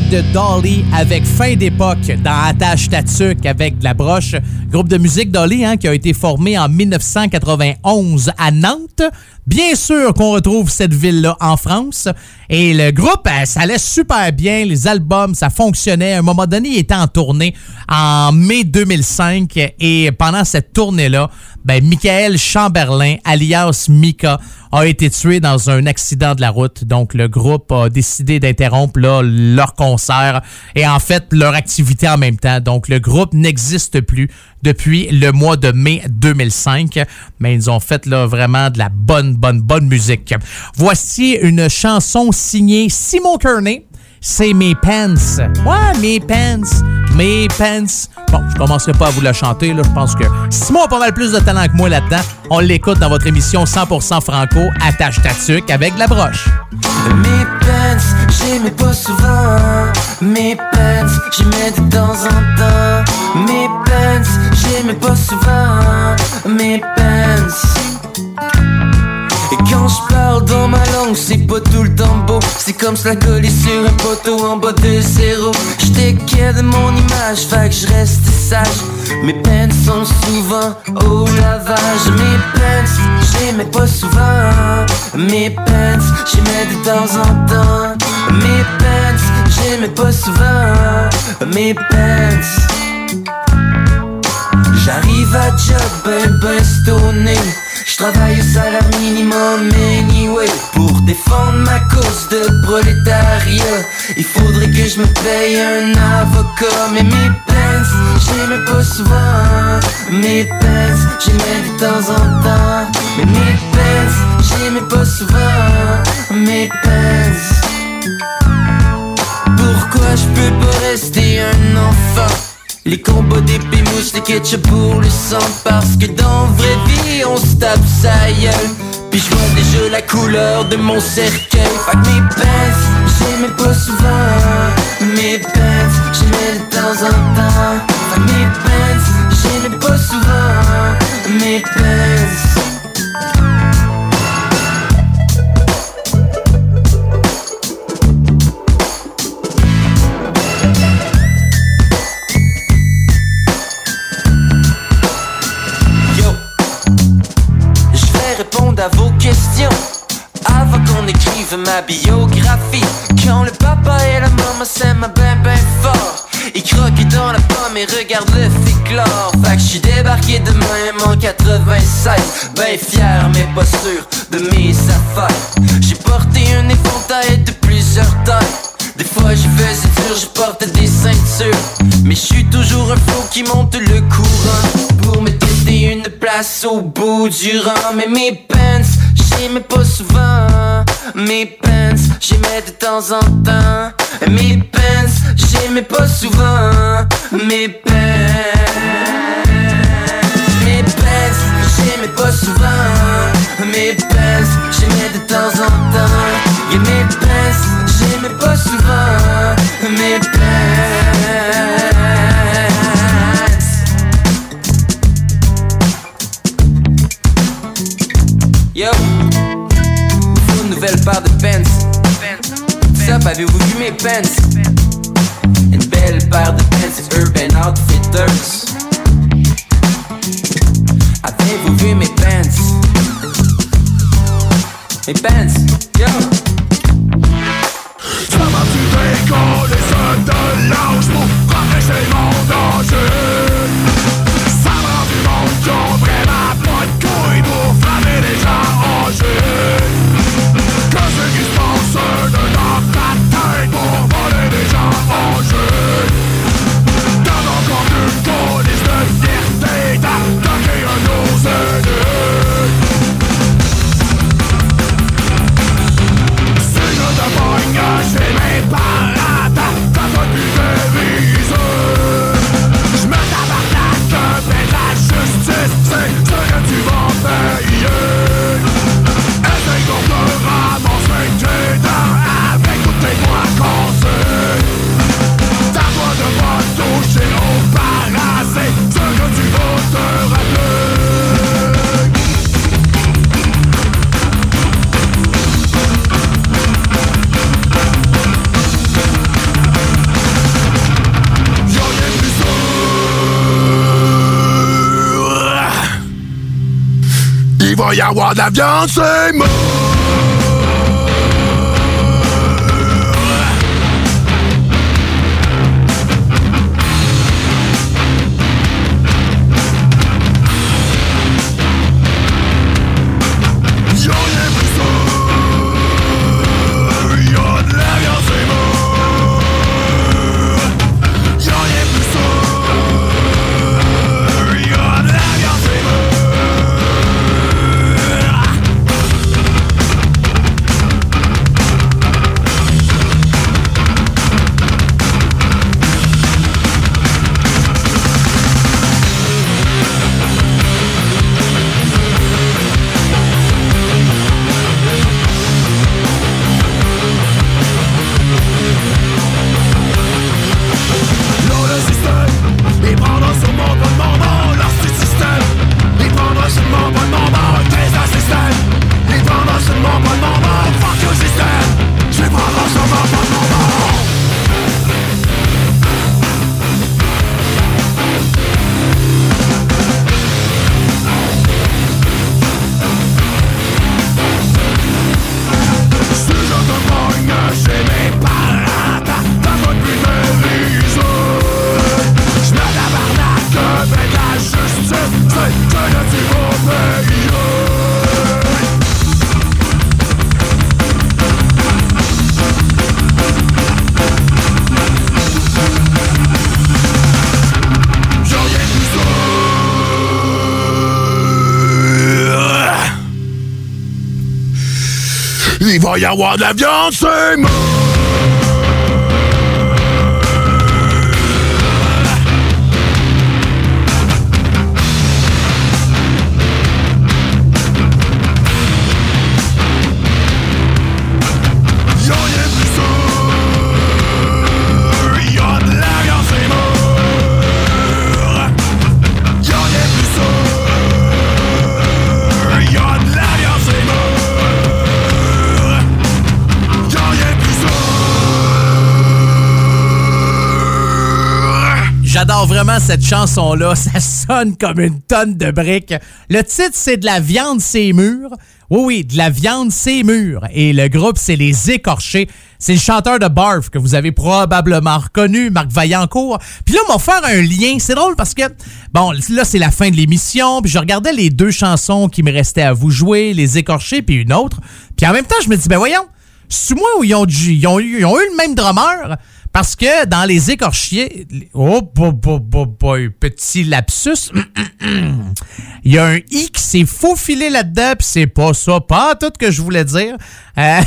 De Dolly avec Fin d'époque dans Attache Tatuc avec de la broche. Groupe de musique Dolly hein, qui a été formé en 1991 à Nantes. Bien sûr qu'on retrouve cette ville-là en France. Et le groupe, euh, ça allait super bien. Les albums, ça fonctionnait. À un moment donné, il était en tournée en mai 2005. Et pendant cette tournée-là, ben, Michael Chamberlain, alias Mika, a été tué dans un accident de la route. Donc, le groupe a décidé d'interrompre leur concert et en fait leur activité en même temps. Donc, le groupe n'existe plus depuis le mois de mai 2005. Mais ils ont fait là, vraiment de la bonne, bonne, bonne musique. Voici une chanson signée Simon Kearney. C'est Mes Pants. Ouais, Mes Pants. Mes Pants. Bon, je commencerai pas à vous la chanter. Là. Je pense que Simon a pas mal plus de talent que moi là-dedans. On l'écoute dans votre émission 100% franco, Attache Tatuc avec la broche. Mes pants, pas souvent. Mes pants, de temps en temps. Mes pants, pas souvent. Mes pants. Et quand je parle dans ma langue, c'est pas tout le temps beau. C'est comme cela collé sur un poteau en bas de zéro. J'étais de mon image, fait que je reste sage. Mes pants sont souvent au lavage. Mes pants, j'aimais pas souvent. Mes pants, j'aimais de temps en temps. Mes pants, j'aimais pas souvent. Mes pants. J'arrive à job ben ben stoné J'travaille au salaire minimum anyway. Pour défendre ma cause de prolétariat Il faudrait que je me paye un avocat. Mais mes pants, j'aimais pas souvent Mes pants, j'aimais de temps en temps. Mais mes pants, j'aimais pas souvent Mes pants Pourquoi je peux pas rester un enfant? Les combats d'épée mousse, les ketchup pour le sang Parce que dans vraie vie on se tape sa gueule. Puis je vois déjà la couleur de mon cercueil. Que mes pants, j'aimais pas souvent Mes pants, j'aimais de temps en temps. Que mes pants, j'aimais pas souvent Mes pants avant qu'on écrive ma biographie. Quand le papa et la maman s'aiment ben ben fort, ils croquent dans la pomme et regardent le féclore. Fait que je suis débarqué de même en 96, ben fier mais pas sûr de mes affaires. J'ai porté un éventail de plusieurs tailles. Des fois je faisais dur, je portais des ceintures Mais je suis toujours un flot qui monte le courant Pour me une place au bout du rang. Mais mes pants, j'aimais pas souvent. Mes pants, j'aimais de temps en temps. Mes pants, j'aimais pas souvent. Mes pants Mes pants, j'aimais pas souvent. Mes pants, j'aimais de temps en temps. Et mes pants, j'aimais pas souvent. Mes pants Yo, une nouvelle paire de pants. Sup, avez-vous vu mes pants? Une belle paire de pants Urban Outfitters. Avez-vous vu mes pants? Mes pants, yo! Ça m'a les seuls de l'âge pour mon danger va y avoir de la. Va y avoir de la c'est Vraiment cette chanson-là. Ça sonne comme une tonne de briques. Le titre, c'est De la viande, c'est mûr. Oui, oui, De la viande, c'est mûr. Et le groupe, c'est Les Écorchés. C'est le chanteur de Barf que vous avez probablement reconnu, Marc Vaillancourt. Puis là, on va faire un lien. C'est drôle parce que, bon, là, c'est la fin de l'émission. Puis je regardais les deux chansons qui me restaient à vous jouer, Les Écorchés, puis une autre. Puis en même temps, je me dis, ben voyons, c'est moi où ils ont, ils ont eu le même drummer? Parce que dans les écorchiers, oh, boy, boy, boy, petit lapsus, il y a un i qui s'est faufilé là-dedans, puis c'est pas ça, pas tout que je voulais dire. Euh,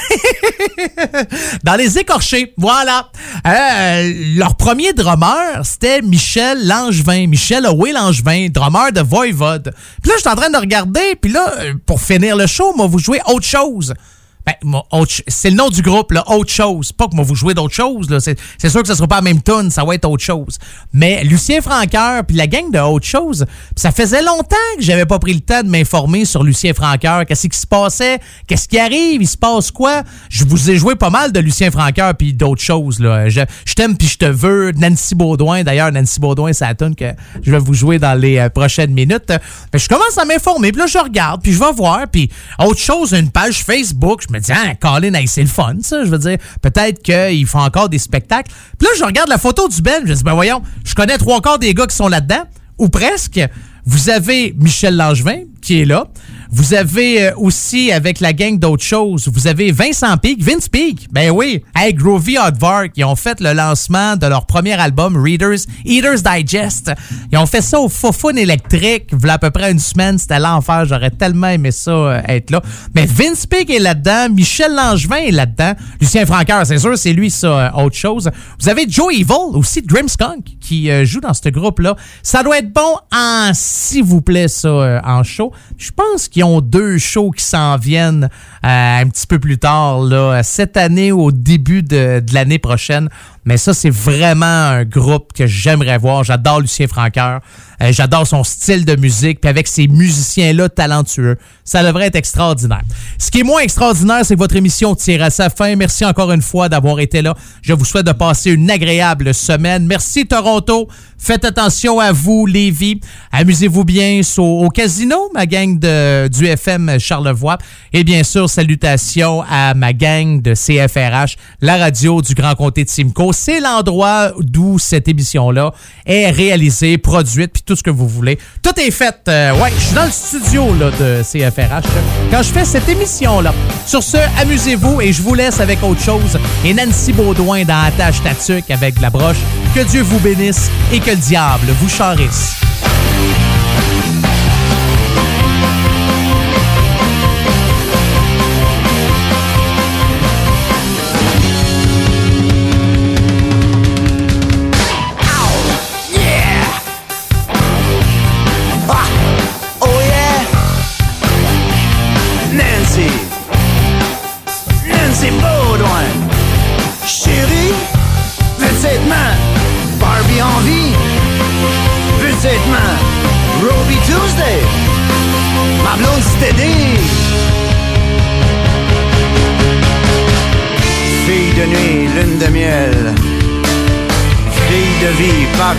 dans les écorchés, voilà. Euh, leur premier drummer, c'était Michel Langevin, Michel Owe Langevin, drummer de Voivode. Puis là, je suis en train de regarder, puis là, euh, pour finir le show, moi, vous jouez autre chose. Ben, c'est le nom du groupe, là, autre chose. Pas que moi vous jouez d'autres choses, là. C'est, sûr que ce sera pas la même tune, ça va être autre chose. Mais Lucien Franqueur puis la gang de autre chose, ça faisait longtemps que j'avais pas pris le temps de m'informer sur Lucien Franqueur, qu'est-ce qui se passait, qu'est-ce qui arrive, il se passe quoi? Je vous ai joué pas mal de Lucien Franqueur puis d'autres choses, là. Je, je t'aime puis je te veux. Nancy Baudouin, d'ailleurs, Nancy Baudouin, c'est la tune que je vais vous jouer dans les euh, prochaines minutes. Que je commence à m'informer, puis là, je regarde, puis je vais voir, puis autre chose, une page Facebook, je me dis, ah, Colin, c'est le fun, ça. Je veux dire, peut-être qu'ils font encore des spectacles. Puis là, je regarde la photo du Ben, je dis, ben voyons, je connais trois quarts des gars qui sont là-dedans, ou presque. Vous avez Michel Langevin, qui est là. Vous avez euh, aussi, avec la gang d'autres choses, vous avez Vincent Peak, Vince Peak. Ben oui. Hey, Groovy Hardvark, ils ont fait le lancement de leur premier album, Readers, Eaters Digest. Ils ont fait ça au Fofun électrique, a à peu près une semaine. C'était l'enfer. J'aurais tellement aimé ça euh, être là. Mais Vince Peak est là-dedans. Michel Langevin est là-dedans. Lucien Franqueur, c'est sûr, c'est lui, ça, euh, autre chose. Vous avez Joe Evil, aussi de Grimskunk, qui joue dans ce groupe-là. Ça doit être bon en, s'il vous plaît, ça, en show. Je pense qu'ils ont deux shows qui s'en viennent euh, un petit peu plus tard, cette année ou au début de, de l'année prochaine. Mais ça, c'est vraiment un groupe que j'aimerais voir. J'adore Lucien Franqueur. Euh, J'adore son style de musique. Puis avec ces musiciens-là talentueux, ça devrait être extraordinaire. Ce qui est moins extraordinaire, c'est que votre émission tire à sa fin. Merci encore une fois d'avoir été là. Je vous souhaite de passer une agréable semaine. Merci Toronto. Faites attention à vous, Lévis. Amusez-vous bien au, au casino, ma gang de, du FM Charlevoix. Et bien sûr, salutations à ma gang de CFRH, la radio du Grand Comté de Simcoe. C'est l'endroit d'où cette émission-là est réalisée, produite, puis tout ce que vous voulez. Tout est fait. euh, ouais, je suis dans le studio de CFRH quand je fais cette émission-là. Sur ce, amusez-vous et je vous laisse avec autre chose. Et Nancy Baudouin dans Attache Tatuc avec la broche. Que Dieu vous bénisse et que le diable vous charisse.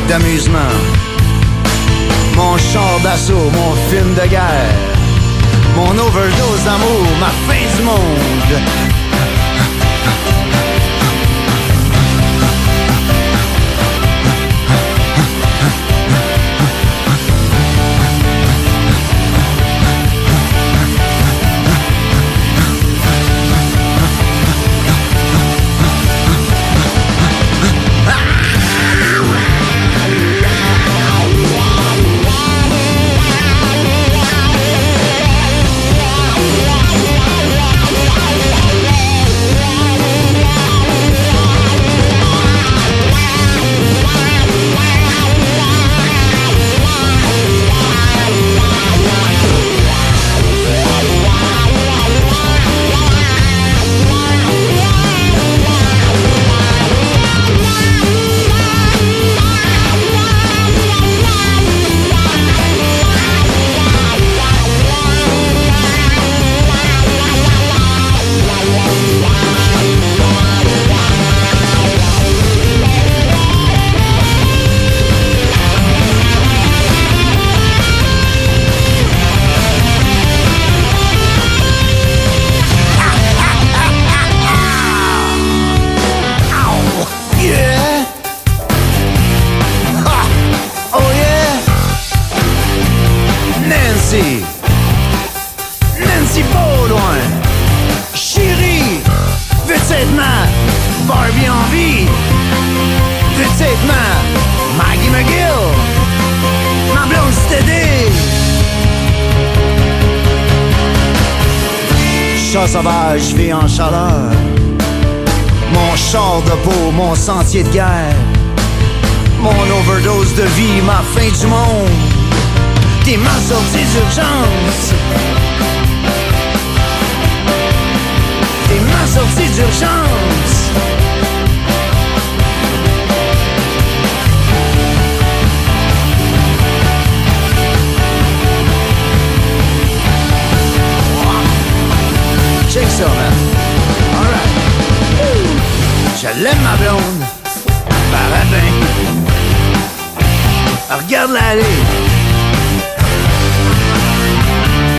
D'amusement. Mon char d'assaut, mon film de guerre. Mon overdose d'amour, ma fin du monde.